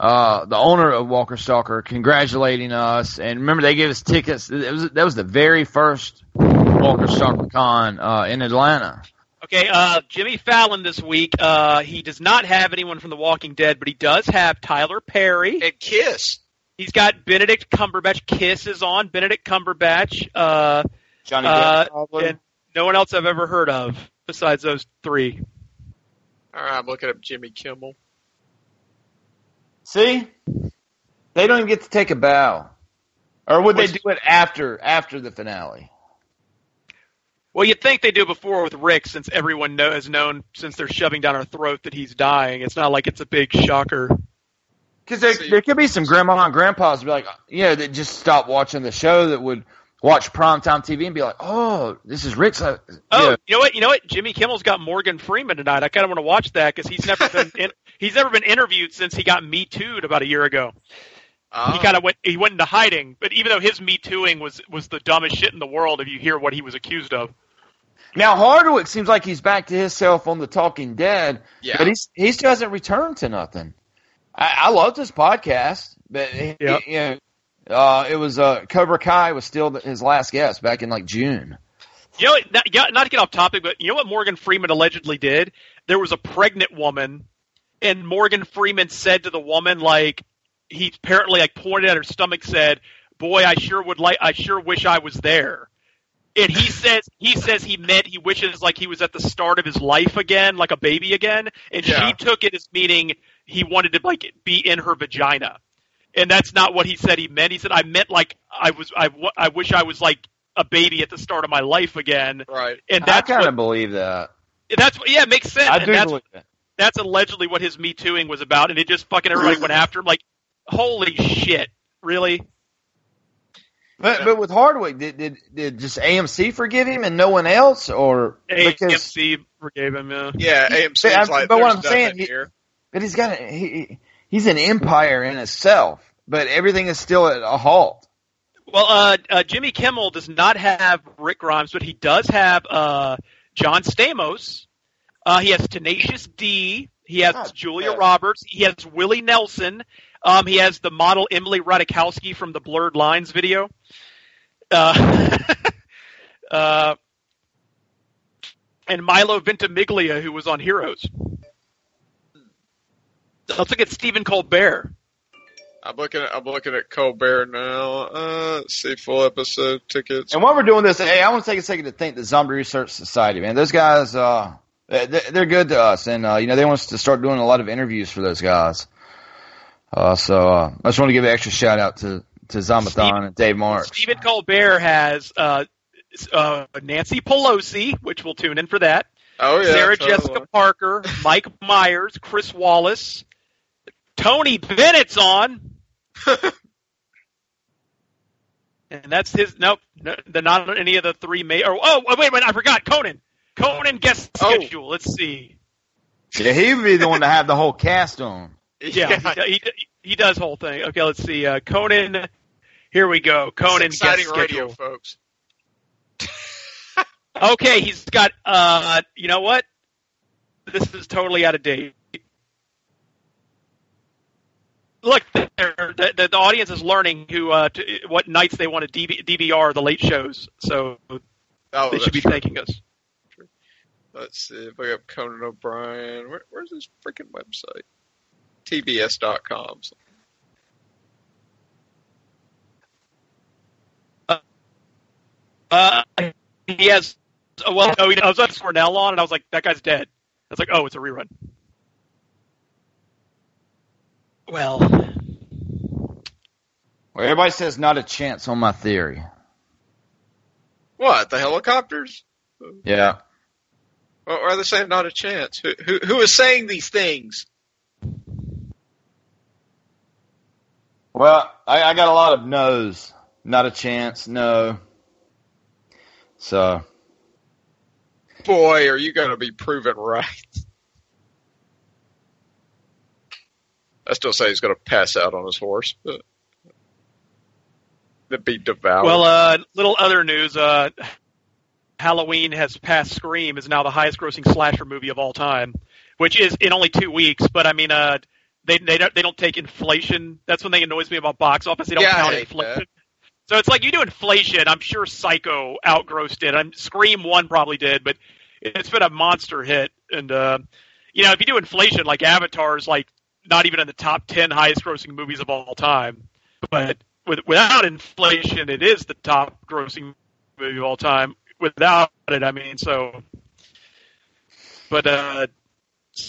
uh, the owner of Walker Stalker, congratulating us, and remember they gave us tickets. It was that was the very first Walker Stalker Con uh, in Atlanta. Okay, uh, Jimmy Fallon this week. Uh, he does not have anyone from The Walking Dead, but he does have Tyler Perry. And Kiss. He's got Benedict Cumberbatch. Kiss is on Benedict Cumberbatch. Uh, Johnny uh, Depp, and no one else I've ever heard of besides those three. All right, I'm looking up Jimmy Kimmel. See, they don't even get to take a bow, or would they do it after after the finale? Well, you'd think they do before with Rick, since everyone know, has known since they're shoving down our throat that he's dying. It's not like it's a big shocker. Because there, there could be some grandma and grandpas be like, yeah, that just stop watching the show that would watch primetime TV and be like, oh, this is Rick's. Uh, Oh, yeah. you know what? You know what? Jimmy Kimmel's got Morgan Freeman tonight. I kind of want to watch that because he's never been in, he's never been interviewed since he got Me Too'd about a year ago. Ah. He kind of went he went into hiding, but even though his Me Tooing was was the dumbest shit in the world, if you hear what he was accused of. Now Hardwick seems like he's back to himself on the Talking Dead, Yeah. but he's he still hasn't returned to nothing. I, I loved his podcast, but he- Yep. you know, uh, it was uh, Cobra Kai was still his last guest back in like June. You know, not, not to get off topic, but you know what Morgan Freeman allegedly did? There was a pregnant woman, and Morgan Freeman said to the woman, like, he apparently like pointed at her stomach, said, "Boy, I sure would like, I sure wish I was there." and he says he says he meant he wishes like he was at the start of his life again, like a baby again, and Yeah. she took it as meaning he wanted to like be in her vagina, and that's not what he said. He meant he said I meant like I was I, I wish I was like a baby at the start of my life again, Right. and I that's kind what of believe that. that's what yeah it makes sense. I and do that's believe that. that's allegedly what his Me Tooing was about, and it just fucking everybody went after him. Like, holy shit, really? But but with Hardwick, did, did did just AMC forgive him and no one else, or because AMC forgave him. Yeah, Yeah, AMC's But, like, but what I'm saying, he- but he's got a, he he's an empire in itself, but everything is still at a halt. Well, uh, uh, Jimmy Kimmel does not have Rick Grimes, but he does have uh, John Stamos. Uh, he has Tenacious D. He has God Julia damn. Roberts. He has Willie Nelson. Um, he has the model Emily Ratajkowski from the Blurred Lines video. Uh, uh, and Milo Ventimiglia, who was on Heroes. Let's look at Stephen Colbert. I'm looking at I'm looking at Colbert now. Uh, see full episode tickets. And while we're doing this, hey, I want to take a second to thank the Zombie Research Society, man. Those guys, uh, they- they're good to us, and uh, you know they want us to start doing a lot of interviews for those guys. Uh, so uh, I just want to give an extra shout out to to Zombathon and Dave Marks. Stephen Colbert has uh, uh, Nancy Pelosi, which we'll tune in for that. Oh yeah, Sarah totally. Jessica Parker, Mike Myers, Chris Wallace, Tony Bennett's on. and that's his. Nope, no, they're not on any of the three. Ma- or oh, wait a minute, I forgot Conan. Conan guest Oh. schedule. Let's see. Yeah, he would be the one to have the whole cast on. Yeah, He, he, he does whole thing. Okay, let's see. Uh, Conan. Here we go. Conan It's exciting guest radio, schedule. folks. Okay, he's got. Uh, you know what? This is totally out of date. Look, there, the, the, the audience is learning who uh, to, what nights they want to DB, DVR the late shows, so Oh, they should be true. thanking us. Let's see if I got Conan O'Brien. Where, where's his freaking website? TBS.com. Uh, he has. Uh, well, no, he, I was at Cornell on, and I was like, that guy's dead. I was like, oh, it's a rerun. Well, Well, everybody says not a chance on my theory. What the helicopters? Yeah. Well, are they saying not a chance? Who, who who is saying these things? Well, I, I got a lot of no's. Not a chance. No. So Boy, are you going to be proven right? I still say he's going to pass out on his horse, but to be devoured. well, uh, little other news. Uh, Halloween has passed Scream is now the highest grossing slasher movie of all time, which is in only two weeks. But I mean, uh, they they don't they don't take inflation. That's one thing annoys me about box office. They don't Yeah, count inflation. that. So it's like you do inflation. I'm sure Psycho outgrossed it. I'm Scream one probably did, but it's been a monster hit. And uh, you know, if you do inflation, like Avatar's like not even in the top ten highest grossing movies of all time. But with, without inflation, it is the top grossing movie of all time. Without it, I mean, so. But uh,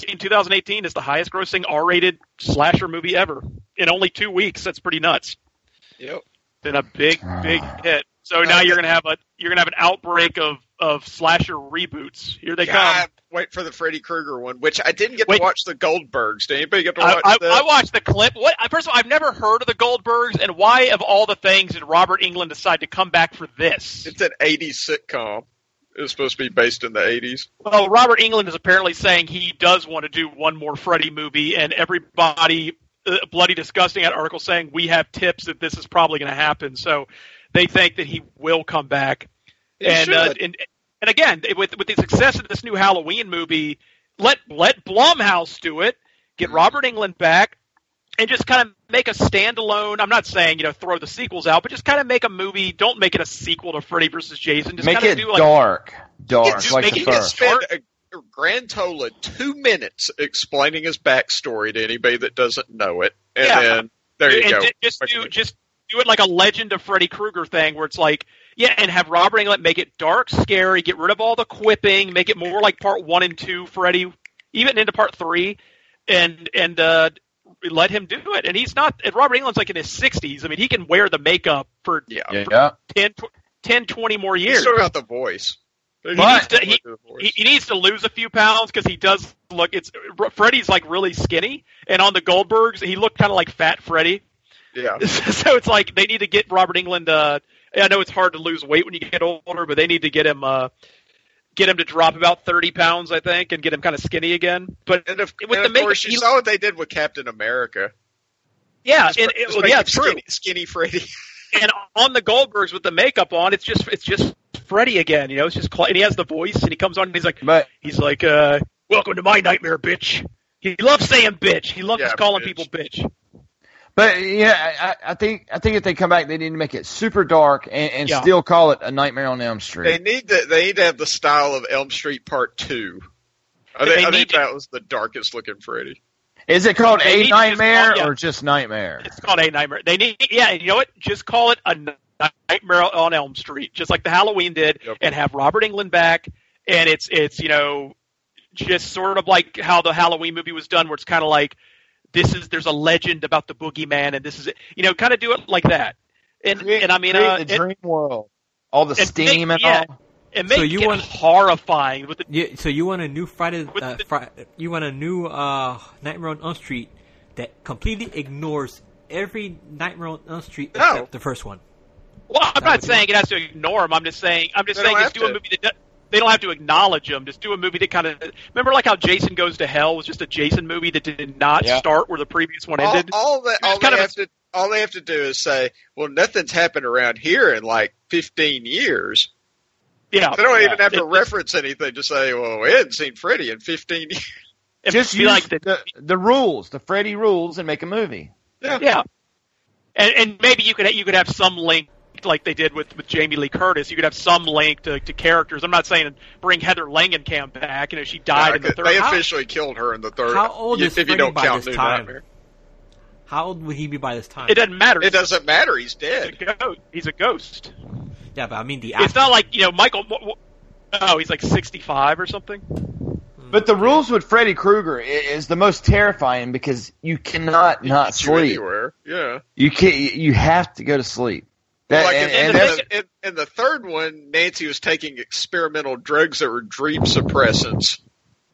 in 2018, it's the highest grossing R-rated slasher movie ever in only two weeks. That's pretty nuts Yep. been a big, big hit. So now you're gonna have a you're gonna have an outbreak of of slasher reboots. Here they God, come. Wait for the Freddy Krueger one, which I didn't get Wait. to watch the Goldbergs. Did anybody get to watch I, that? I watched the clip. What? First of all, I've never heard of the Goldbergs, and why of all the things did Robert Englund decide to come back for this? It's an 80s sitcom. It was supposed to be based in the 80s. Well, Robert Englund is apparently saying he does want to do one more Freddy movie, and everybody, uh, bloody disgusting, had article saying we have tips that this is probably going to happen. So they think that he will come back. He and, uh, should. and and again, with with the success of this new Halloween movie, let let Blumhouse do it. Get mm-hmm. Robert Englund back. And just kind of make a standalone. I'm not saying you know throw the sequels out, but just kind of make a movie. Don't make it a sequel to Freddy versus Jason. Just make kind it of do like dark, dark Just like make the it spend a, a grand total of two minutes explaining his backstory to anybody that doesn't know it, and Yeah. then there you and go. Just do just do it like a Legend of Freddy Krueger thing, where it's like Yeah, and have Robert Englund make it dark, scary, get rid of all the quipping, make it more like part one and two, Freddy, even into part three, and and uh, let him do it. And he's not. And Robert Englund's like in his sixties. I mean, he can wear the makeup for, Yeah. Yeah. for 10, tw- 10, 20 more He's years. still got the voice. He needs to he, he, he needs to lose a few pounds because he does look. It's Freddy's like really skinny, and on the Goldbergs, he looked kind of like Fat Freddy. Yeah. so it's like they need to get Robert England. Uh, I know it's hard to lose weight when you get older, but they need to get him. Uh, get him to drop about thirty pounds, I think, and get him kind of skinny again. But And of, with and the of makeup, course, you he- saw what they did with Captain America. yeah, Just and, ma- it, just well, yeah, true. Skinny, skinny Freddy. and on the Goldbergs with the makeup on, it's just it's just Freddy again. You know, it's just Cla- and he has the voice, and he comes on and he's like, But he's like, uh, "Welcome to my nightmare, bitch." He loves saying bitch. He loves Yeah, just calling bitch. people bitch. But yeah, I, I think I think if they come back, they need to make it super dark and, and Yeah. still call it a Nightmare on Elm Street. They need to. They need to have the style of Elm Street Part Two. I think, They I think to- that was the darkest looking Freddy. Is it called They a need to just Nightmare call- yeah. or just Nightmare? It's called a nightmare. They need, yeah, you know what? Just call it a nightmare on Elm Street, just like the Halloween did, Yep. and have Robert Englund back. And it's it's you know just sort of like how the Halloween movie was done, where it's kind of like this is there's a legend about the boogeyman, and this is it. You know, kind of do it like that. And and I mean, Create uh, the it- dream world, all the and steam make- and yeah. all. and make So you it want- horrifying with the Yeah, so you want a new Friday? With Uh, the- Fri- you want a new uh, Nightmare on Elm Street that completely ignores every Nightmare on Elm Street No. except the first one. Well, I'm That not would saying it has to ignore them. I'm just saying I'm just They saying don't just have do a movie that do- they don't have to acknowledge them. Just do a movie that kind of remember like how Jason Goes to Hell was just a Jason movie that did not Yeah. start where the previous one All, ended. all that all kind they of have to all they have to do is say, "Well, nothing's happened around here in like 15 years." yeah, They don't Yeah. even have to It- reference anything to say, "Well, we hadn't seen Freddy in 15 years." It'd Just be use like the, the, the rules, the Freddy rules, and make a movie. yeah, and and maybe you could you could have some link like they did with with Jamie Lee Curtis. You could have some link to, to characters. I'm not saying bring Heather Langenkamp back. You know, she died in the third. they How- officially killed her in the third. How old if is you don't by count this time? Nightmare. How old would he be by this time? it doesn't matter. It doesn't matter. He's He's dead. a ghost. He's a ghost. yeah, but I mean the It's not like you know Michael. Oh, he's like 65 or something. Hmm. But the rules with Freddy Krueger is the most terrifying because you cannot not Gets you sleep. anywhere. Yeah. You can not You have to go to sleep. That, like and, in, and in, the, in, in the third one, Nancy was taking experimental drugs that were dream suppressants.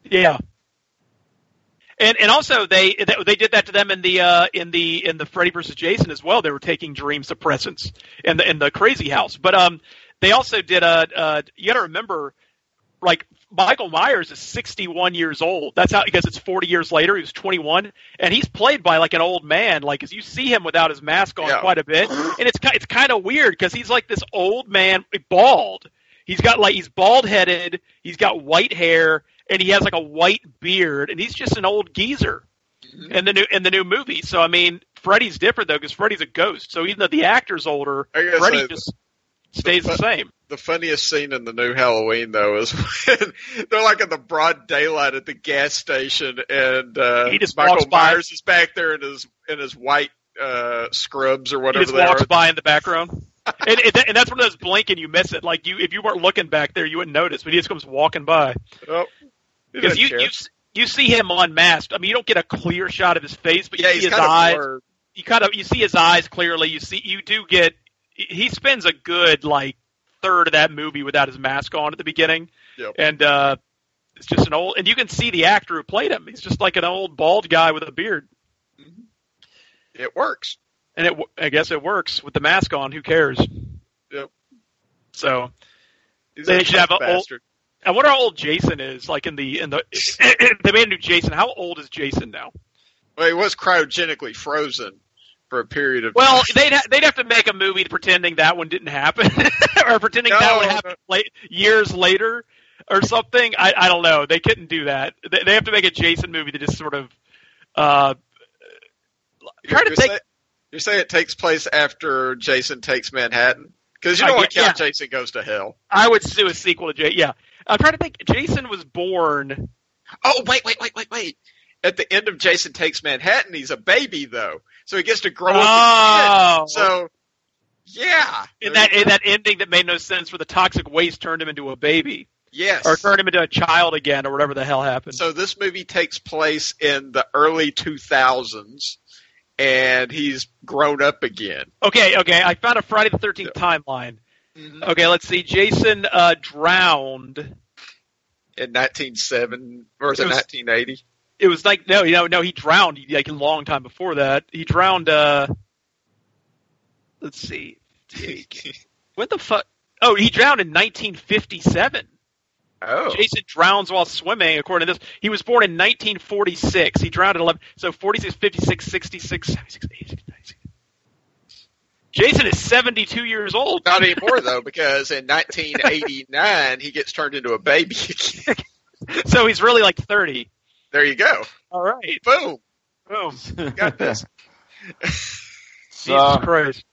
Yeah. And and also they they did that to them in the uh, in the in the Freddy versus Jason as well. They were taking dream suppressants in the in the crazy house. But um, they also did a. Uh, you got to remember, like Michael Myers is 61 years old. That's how because it's 40 years later. He was 21, and he's played by like an old man. Like as you see him without his mask on Yeah. quite a bit, and it's ki- it's kind of weird because he's like this old man, bald. He's got like he's bald headed. He's got white hair, and he has like a white beard, and he's just an old geezer in the new in the new movie. So I mean, Freddy's different though because Freddy's a ghost. So even though the actor's older, Freddy just stays the the- same. The funniest scene in the new Halloween, though, is when they're like in the broad daylight at the gas station, and uh, He just Michael walks by. Myers is back there in his in his white uh, scrubs or whatever. He just walks are. by in the background. and, and, and that's one of those blink and you miss it. Like you, if you weren't looking back there, you wouldn't notice. But he just comes walking by Oh, because you, care. you you see him unmasked. I mean, you don't get a clear shot of his face, but you yeah, see his eyes. blurred. You kind of you see his eyes clearly. You see you do get. He spends a good like third of that movie without his mask on at the beginning, Yep. and uh, it's just an old. And you can see the actor who played him. He's just like an old bald guy with a beard. It works. and it I guess it works with the mask on. Who cares? Yep. So He's They should have a old- bastard. I wonder how old Jason is. Like in the in the they made a new Jason. How old is Jason now? Well, he was cryogenically frozen for a period of. Well, they'd ha- they'd have to make a movie pretending that one didn't happen, or pretending that No, one happened late, years later, or something. I I don't know. They couldn't do that. They, they have to make a Jason movie that just sort of. Uh, try to think. Say, you say it takes place after Jason takes Manhattan because you don't want to get- count Jason goes to hell. I would do a sequel to J. Yeah, I'm trying to think. Jason was born. Oh wait, wait, wait, wait, wait. At the end of Jason Takes Manhattan, he's a baby though, so he gets to grow up. Oh. again. So Yeah. In that in that ending that made no sense, where the toxic waste turned him into a baby, Yes. or turned him into a child again, or whatever the hell happened. So this movie takes place in the early 2000s, and he's grown up again. Okay, okay. I found a Friday the Thirteenth timeline. Mm-hmm. Okay, let's see. Jason uh, drowned. In 1970, or is it, It was- 1980? It was like no, you know, no. He drowned like a long time before that. He drowned. uh Let's see. What the fuck? Oh, he drowned in 1957. Oh. Jason drowns while swimming, according to this. He was born in 1946. He drowned at 11. So 46, 56, 66, 76, 86, 96. Jason is 72 years old. Not anymore though, because in 1989 he gets turned into a baby. so he's really like 30. There you go. All right. Boom. Boom. Got this. So, Jesus Christ.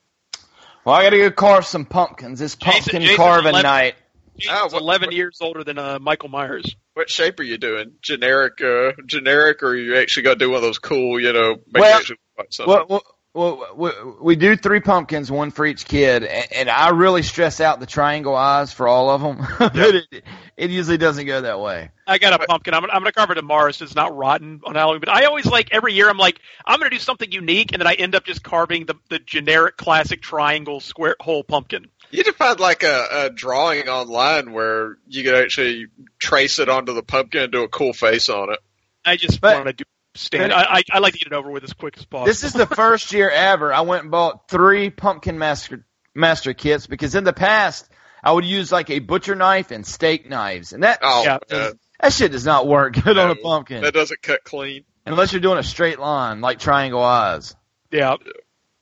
well, I got to go carve some pumpkins. It's pumpkin Jason's carving 11 night. Jason's Oh, what- 11 years older than uh, Michael Myers. What shape are you doing? Generic, uh, generic, or are you actually got to do one of those cool, you know, make Well, you actually watch something? Well, well, well, we, we do three pumpkins, one for each kid, and, and I really stress out the triangle eyes for all of them. but it, it usually doesn't go that way. I got a pumpkin. I'm, gonna- I'm going to carve it tomorrow so it's not rotten on Halloween. But I always like every year. I'm like I'm going to do something unique, and then I end up just carving the the generic classic triangle square whole pumpkin. You could find like a, a drawing online where you could actually trace it onto the pumpkin and do a cool face on it. I just But- want to do stand. I, I I like to get it over with as quick as possible. This is the first year ever I went and bought three pumpkin master master kits because in the past I would use like a butcher knife and steak knives, and that Oh, Yeah. that shit does not work good on a no, pumpkin That doesn't cut clean. unless you're doing a straight line like triangle eyes. yeah.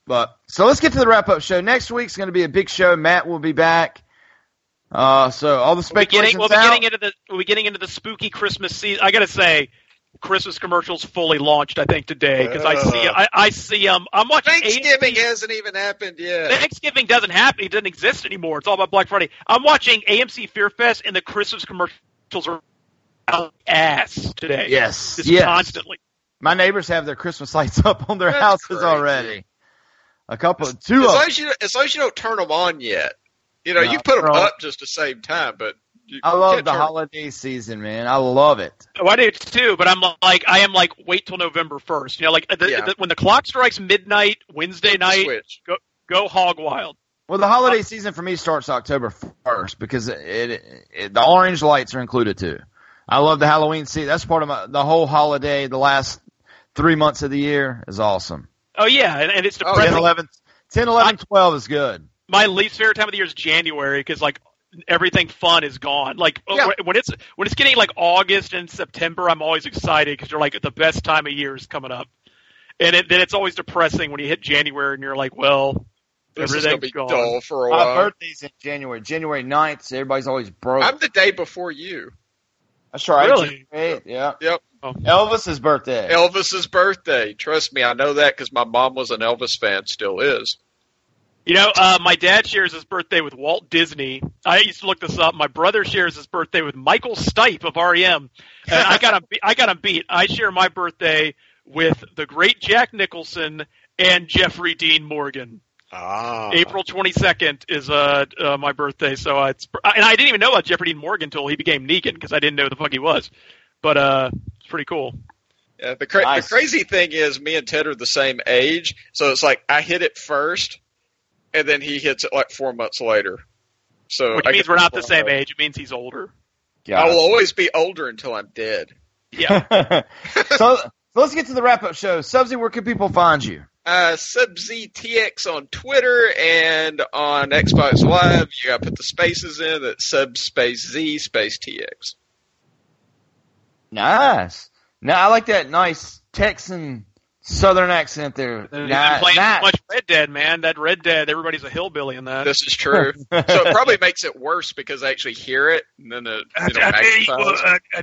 But so let's get to the wrap up show. Next week's going to be a big show. Matt will be back. Uh, so all the We'll be getting we'll be getting into the we'll be getting into the spooky Christmas season. I got to say. Christmas commercials fully launched, I think today because I see Uh. I, I see um I'm watching Thanksgiving AMC hasn't even happened yet. Thanksgiving doesn't happen. It doesn't exist anymore. It's all about Black Friday. I'm watching AMC Fear Fest, and the Christmas commercials are out ass today. Yes, just yes. constantly. My neighbors have their Christmas lights up on their That's houses crazy. already. A couple, two As of long as you as long as you don't turn them on yet, you know No, you put them up just to save time. But you I love the turn- holiday season, man. I love it. Oh, I do too, but I'm like, I am like, wait till November first. You know, like the, Yeah. the, when the clock strikes midnight Wednesday night, Switch. go go hog wild. Well, the holiday uh, season for me starts October first because it, it, it the orange lights are included too. I love the Halloween season. That's part of my the whole holiday. The last three months of the year is awesome. Oh yeah, and, and it's Oh, 10, depressing. 11, 10, 11, 12 is good. My least favorite time of the year is January because like everything fun is gone. Like oh, Yeah. when it's when it's getting like August and September, I'm always excited because you're like the best time of year is coming up. And it, then it's always depressing when you hit January and you're like, well, This is gonna be gone. dull for a My while. birthday's in January. January 9th, so everybody's always broke. I'm the day before you. That's right. Really? January 8th, yeah. Yep. Oh. Elvis's birthday. Elvis's birthday. Trust me, I know that because my mom was an Elvis fan, still is. You know, uh, my dad shares his birthday with Walt Disney. I used to look this up. My brother shares his birthday with Michael Stipe of REM. And I got him. I got him beat. I share my birthday with the great Jack Nicholson and Jeffrey Dean Morgan. Ah. April 22nd is uh, uh my birthday, so uh, it's and I didn't even know about Jeffrey Dean Morgan until he became Negan because I didn't know who the fuck he was. But uh, it's pretty cool. Yeah, the, cra- Nice. the crazy thing is, me and Ted are the same age, so it's like I hit it first, and then he hits it like four months later. So Which I means we're not the same age. It means he's older. Yeah, I will always be older until I'm dead. Yeah. so, so let's get to the wrap up show. Subsy, where can people find you? Uh, SubZTX on Twitter and on Xbox Live. You gotta put the spaces in. That's subspace Z space TX. Nice. Now I like that nice Texan Southern accent there. I've Ni- playing nice. much Red Dead, man. That Red Dead, everybody's a hillbilly in that. This is true. so it probably makes it worse because I actually hear it and then it, I, you know, I tell you what, I, I,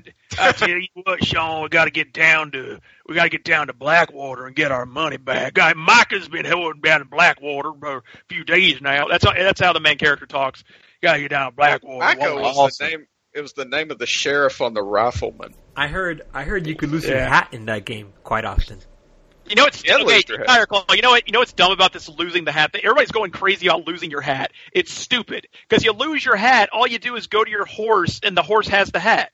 I tell you what, Sean, we got to get down to we got to get down to Blackwater and get our money back. Guy, Micah's been holding down in Blackwater for a few days now. That's how that's how the main character talks. Got to get down to Blackwater. Micah One was way. the name. It was the name of the sheriff on the rifleman. I heard I heard you could lose your hat in that game quite often. You know what's okay, lose your hat. Tire Claw, You know what? You know what's dumb about this losing the hat? Everybody's going crazy about losing your hat. It's stupid because you lose your hat. All you do is go to your horse, and the horse has the hat.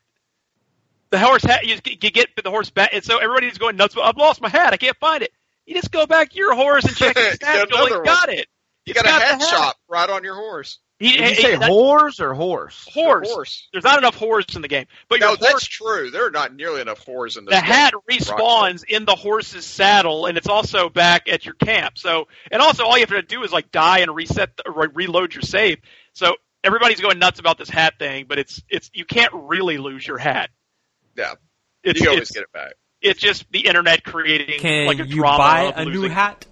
The horse hat. You, you get the horse back, and so everybody's going nuts. I've lost my hat. I can't find it. You just go back to your horse and check satchel. another one. got it. You It's got a hat hat. shop right on your horse. He, Did you he- say that- horse or horse? horse. Horse. There's not enough horse in the game, but no, your that's horse true. There are not nearly enough whores in this the game. hat respawns in the horse's saddle, and it's also back at your camp. So, and also all you have to do is like die and reset, the, or reload your save. So everybody's going nuts about this hat thing, but it's it's you can't really lose your hat. Yeah. It's, you always it's, get it back. it's just the internet creating Can like a you drama buy of a new hat?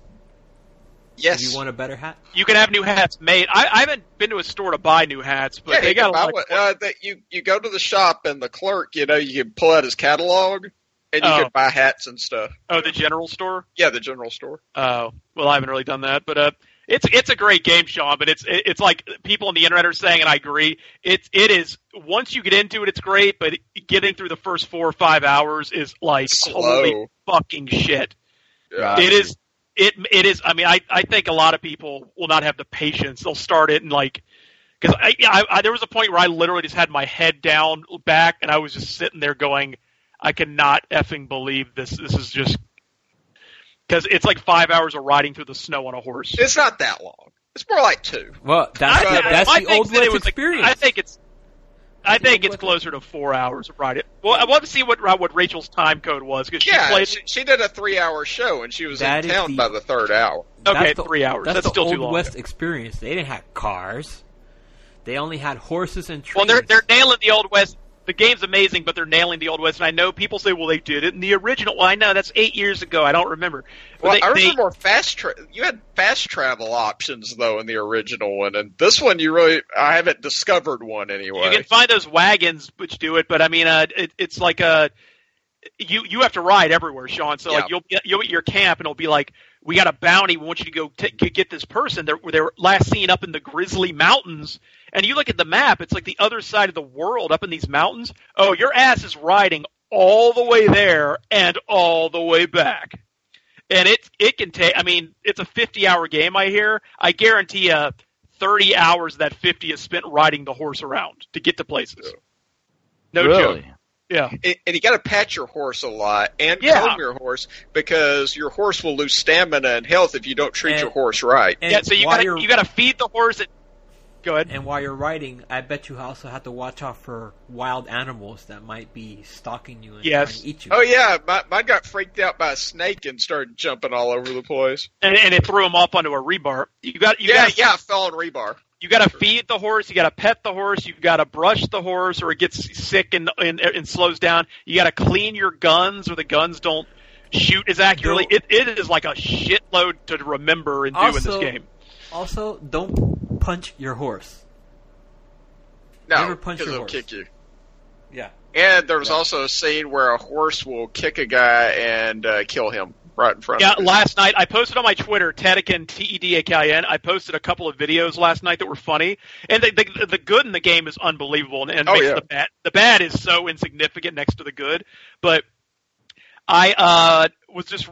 Yes. If you want a better hat? You can have new hats made. I, I haven't been to a store to buy new hats, but yeah, they got can buy like, one. Uh, that you you go to the shop and the clerk, you know, you can pull out his catalog and you Oh. can buy hats and stuff. oh the general store. Yeah, the general store. Oh, well, I haven't really done that, but uh, it's it's a great game, Sean. But it's it's like people on the internet are saying, and I agree. It's it is once you get into it, it's great, but getting through the first four or five hours is like Slow. holy fucking shit. Yeah. It is it it is. I mean, I I think a lot of people will not have the patience. They'll start it and like. Because I, I, I, there was a point where I literally just had my head down back, and I was just sitting there going, "I cannot effing believe this. This is just because it's like five hours of riding through the snow on a horse. It's not that long. It's more like two. Well, that's I- the, that's I the think old that it like- experience. I think it's. I think it's closer to four hours of riding. Well, I want to see what uh, what Rachel's time code was because she Yeah, played. she, she did a three-hour show and she was That in town the- by the third hour. okay, the- three hours. That's, That's, the still old too long. west experience. They didn't have cars. They only had horses and Well, trains. they're they're nailing the old west. The game's amazing, but they're nailing the old west. And I know people say, "Well, they did it in the original." Well, I know that's eight years ago. I don't remember. Well, they, I they- remember more fast. Tra- you had fast travel options though in the original one, and this one you really I haven't discovered one anyway. You can find those wagons which do it, but I mean, uh, it, it's like a you you have to ride everywhere, Sean. So like you'll be- you'll be at your camp and it'll be like, we got a bounty. We want you to go t- get this person. They're they're last seen up in the Grizzly Mountains, and you look at the map. It's like the other side of the world, up in these mountains. Oh, your ass is riding all the way there and all the way back. And it it can take. I mean, it's a fifty hour game. I hear. I guarantee you, thirty hours of that fifty is spent riding the horse around to get to places. No really? joke. Yeah. and, and you got to pat your horse a lot and Yeah. comb your horse because your horse will lose stamina and health if you don't treat And- your horse right. and yeah. So you got you're- to you got to feed the horse. And, go ahead. And while you're riding, I bet you also have to watch out for wild animals that might be stalking you and Yes. trying to eat you. Oh yeah, my, mine got freaked out by a snake and started jumping all over the place. and, and it threw him up onto a rebar. You got you yeah, got yeah, I fell on rebar. You got to feed the horse. You got to pet the horse. You got to brush the horse, or it gets sick and and, and slows down. You got to clean your guns, or the guns don't shoot as accurately. It it is like a shitload to remember and do in this game. Also, don't punch your horse. No, Never punch because your it'll horse. kick you. Yeah. And there was also a scene where a horse will kick a guy and uh, kill him right in front Yeah, last night I posted on my Twitter, Tedakin T E D A K I N. I posted a couple of videos last night that were funny, and the the, the good in the game is unbelievable, and, and Oh, makes yeah. the bad the bad is so insignificant next to the good. But I uh was just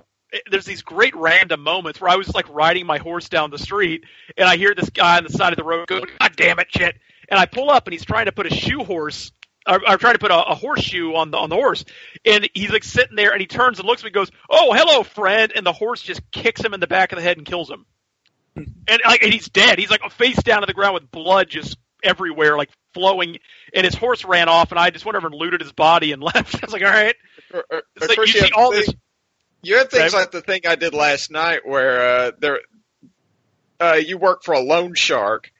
there's these great random moments where I was like riding my horse down the street, and I hear this guy on the side of the road go, "God damn it, shit!" And I pull up, and he's trying to put a shoe horse. Or, or trying to put a, a horseshoe on the on the horse, and he's like sitting there, and he turns and looks at me, and goes, "Oh, hello, friend," and the horse just kicks him in the back of the head and kills him, and like and he's dead. He's like face down to the ground with blood just everywhere, like flowing, and his horse ran off, and I just went over and looted his body and left. I was like, "All right." Or- or- It's like you see all things- this You have things Right. like the thing I did last night where uh, there, uh, you work for a loan shark,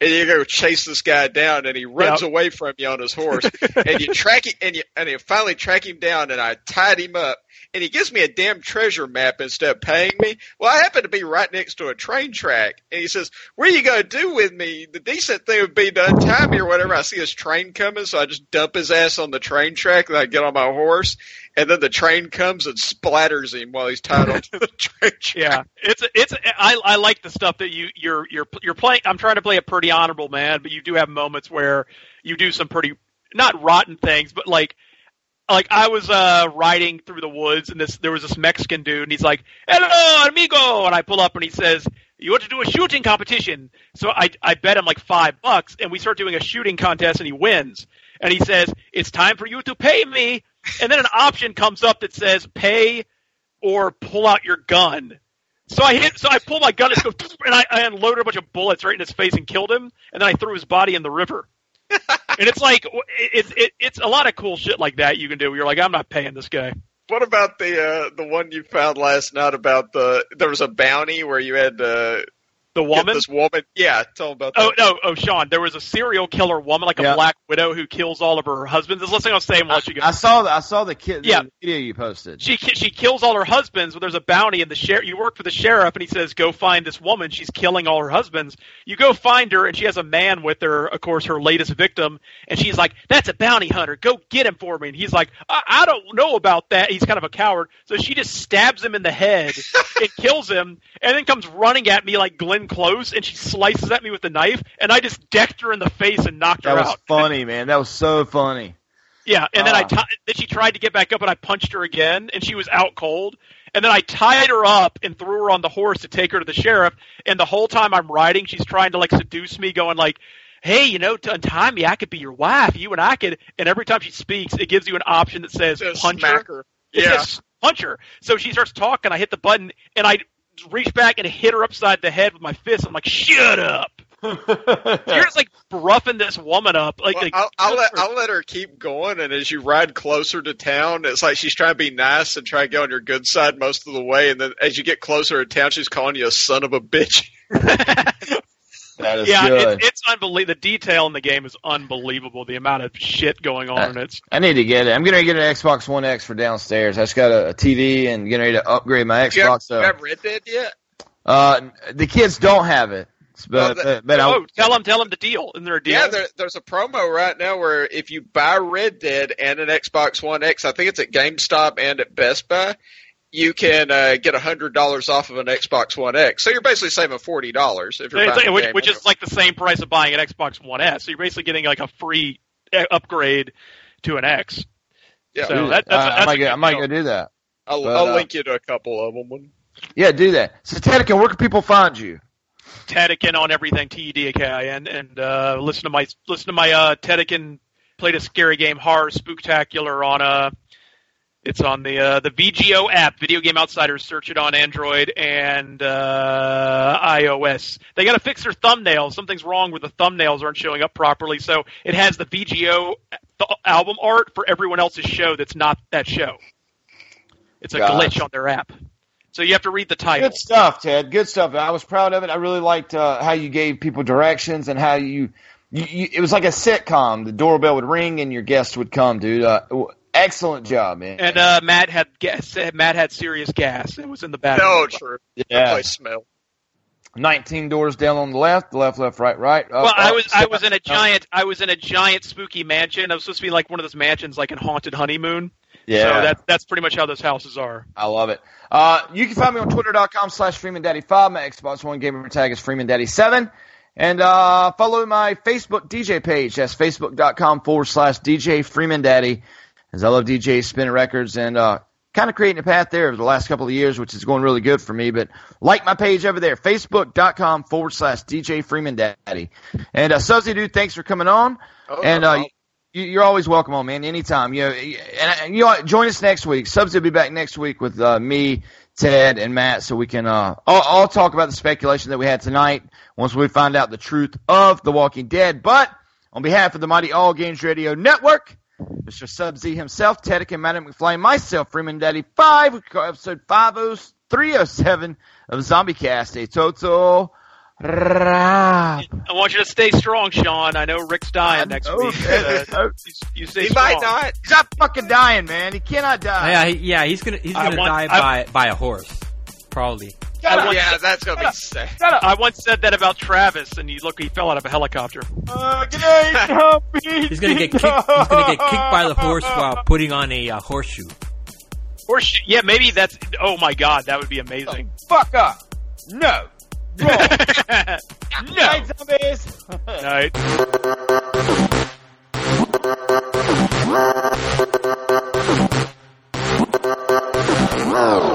and you go chase this guy down, and he runs Yep. away from you on his horse, and you track him, and you and you finally track him down, and I tied him up, and he gives me a damn treasure map instead of paying me. Well, I happen to be right next to a train track, and he says, "What are you going to do with me? The decent thing would be to untie me or whatever." I see his train coming, so I just dump his ass on the train track, and I get on my horse, and then the train comes and splatters him while he's tied onto the train track. Yeah, it's it's I I like the stuff that you you're you're you're playing. I'm trying to play a pretty honorable man, but you do have moments where you do some pretty not rotten things, but like like I was uh riding through the woods and this there was this Mexican dude and he's like, "Hello, amigo," and I pull up and he says, "You want to do a shooting competition?" So I I bet him like five bucks and we start doing a shooting contest and he wins and he says, "It's time for you to pay me," and then an option comes up that says, "Pay or pull out your gun." So I hit, so I pulled my gun and, go, and I, I unloaded a bunch of bullets right in his face and killed him, and then I threw his body in the river. And it's like it's it, it's a lot of cool shit like that you can do. You're like, I'm not paying this guy. What about the uh, the one you found last night about the there was a bounty where you had to the woman. Get this woman, yeah. Tell them about oh, that. Oh no, oh Sean, there was a serial killer woman, like a Yeah. black widow, who kills all of her husbands. This is the last thing I'll say, and we'll let you go. I saw the I saw the kid Yeah. the video you posted. she she kills all her husbands, but there's a bounty, and the sheriff. You work for the sheriff, and he says, "Go find this woman. She's killing all her husbands." You go find her, and she has a man with her. Of course, her latest victim, and she's like, "That's a bounty hunter. Go get him for me." And he's like, "I, I don't know about that." He's kind of a coward, so she just stabs him in the head and kills him, and then comes running at me like Glenn Close, and she slices at me with the knife, and I just decked her in the face and knocked That her out. That was funny, man. That was so funny. Yeah, and then I Ah. then she tried to get back up, and I punched her again, and she was out cold. And then I tied her up and threw her on the horse to take her to the sheriff. And the whole time I'm riding, she's trying to like seduce me, going like, "Hey, you know, to untie me, I could be your wife. You and I could." And every time she speaks, it gives you an option that says Just punch smack her. her. It Yeah. says punch her. So she starts talking. I hit the button, and I reach back and hit her upside the head with my fist. I'm like, "Shut up!" You're just like roughing this woman up. Like, Well, like, I'll, I'll let I'll let her keep going, and as you ride closer to town, it's like she's trying to be nice and try to get on your good side most of the way, and then as you get closer to town, she's calling you a son of a bitch. That is yeah, good. it's, it's unbelievable. The detail in the game is unbelievable. The amount of shit going on in it. I need to get it. I'm going to get an Xbox One X for downstairs. I just got a, a TV and getting ready to upgrade my You have, Xbox. So, you have Red Dead yet? uh, the kids don't have it, but Well, the- but, but I, Oh, tell them, tell them the deal. Isn't there a deal? Yeah, there, there's a promo right now where if you buy Red Dead and an Xbox One X, I think it's at GameStop and at Best Buy, you can uh, get hundred dollars off of an Xbox One X. So you're basically saving forty dollars if you're It's- buying a which, game which is like the same price of buying an Xbox One S. So you're basically getting like a free uh, upgrade to an X. Yeah. So that, that's, I, that's I might a go, I might go do that. I'll, but, I'll uh, link you to a couple of them. When, Yeah, do that. So, Tedica, where can people find you? Tedakin on everything T E D A K I N and uh, listen to my listen to my uh, Tedakin played a scary game horror spooktacular on uh it's on the uh, the VGO app Video Game Outsiders search it on Android and uh, iOS. They got to fix their thumbnails. Something's wrong with the thumbnails aren't showing up properly. So it has the VGO th- album art for everyone else's show that's not that show. It's a Gotcha. glitch on their app. So you have to read the title. Good stuff, Ted. Good stuff. I was proud of it. I really liked uh, how you gave people directions and how you, you, you. It was like a sitcom. The doorbell would ring and your guest would come, dude. Uh, excellent job, man. And uh, Matt had gas. Matt had serious gas. It was in the bathroom. no, true. Yeah. That place smell. Nineteen doors down on the left, left, left, right, right. up, Well, I up, was I was in a up. giant I was in a giant spooky mansion. I was supposed to be like one of those mansions like in Haunted Honeymoon. Yeah. So that that's pretty much how those houses are. I love it. Uh, you can find me on twitter.com slash FreemanDaddy5. My Xbox One gamer tag is FreemanDaddy7. And uh, follow my Facebook DJ page. That's facebook.com forward slash DJ Freeman Daddy. As I love DJ spinning records and uh, kind of creating a path there over the last couple of years, which is going really good for me. But like my page over there, facebook.com forward slash DJ Freeman Daddy. And uh, Suzy, dude, thanks for coming on. Oh, and no uh, you, you're always welcome on, man. Anytime. You know, and, and you know, join us next week. Subs will be back next week with uh, me, Ted, and Matt, so we can uh, all, all talk about the speculation that we had tonight. Once we find out the truth of The Walking Dead. But on behalf of the Mighty All Games Radio Network, Mr. Sub Z himself, Ted and Madam McFlame, myself, Freeman Daddy Five, we call episode 50307 of Zombie Cast, a total. wrap. I want you to stay strong, Sean. I know Rick's dying next know, week. Uh, you, you stay He strong. might not. He's not fucking dying, man. He cannot die. yeah, he, yeah, he's gonna he's gonna want- die I- by by a horse, probably. Yeah, that's gonna be sick. I once said that about Travis, and he look, he fell out of a helicopter. Uh, he's gonna get kicked, he's gonna get kicked by the horse while putting on a uh, horseshoe. Horseshoe? Yeah, maybe that's. Oh my god, that would be amazing. Oh, fuck up. No. no. Night zombies. Night. No.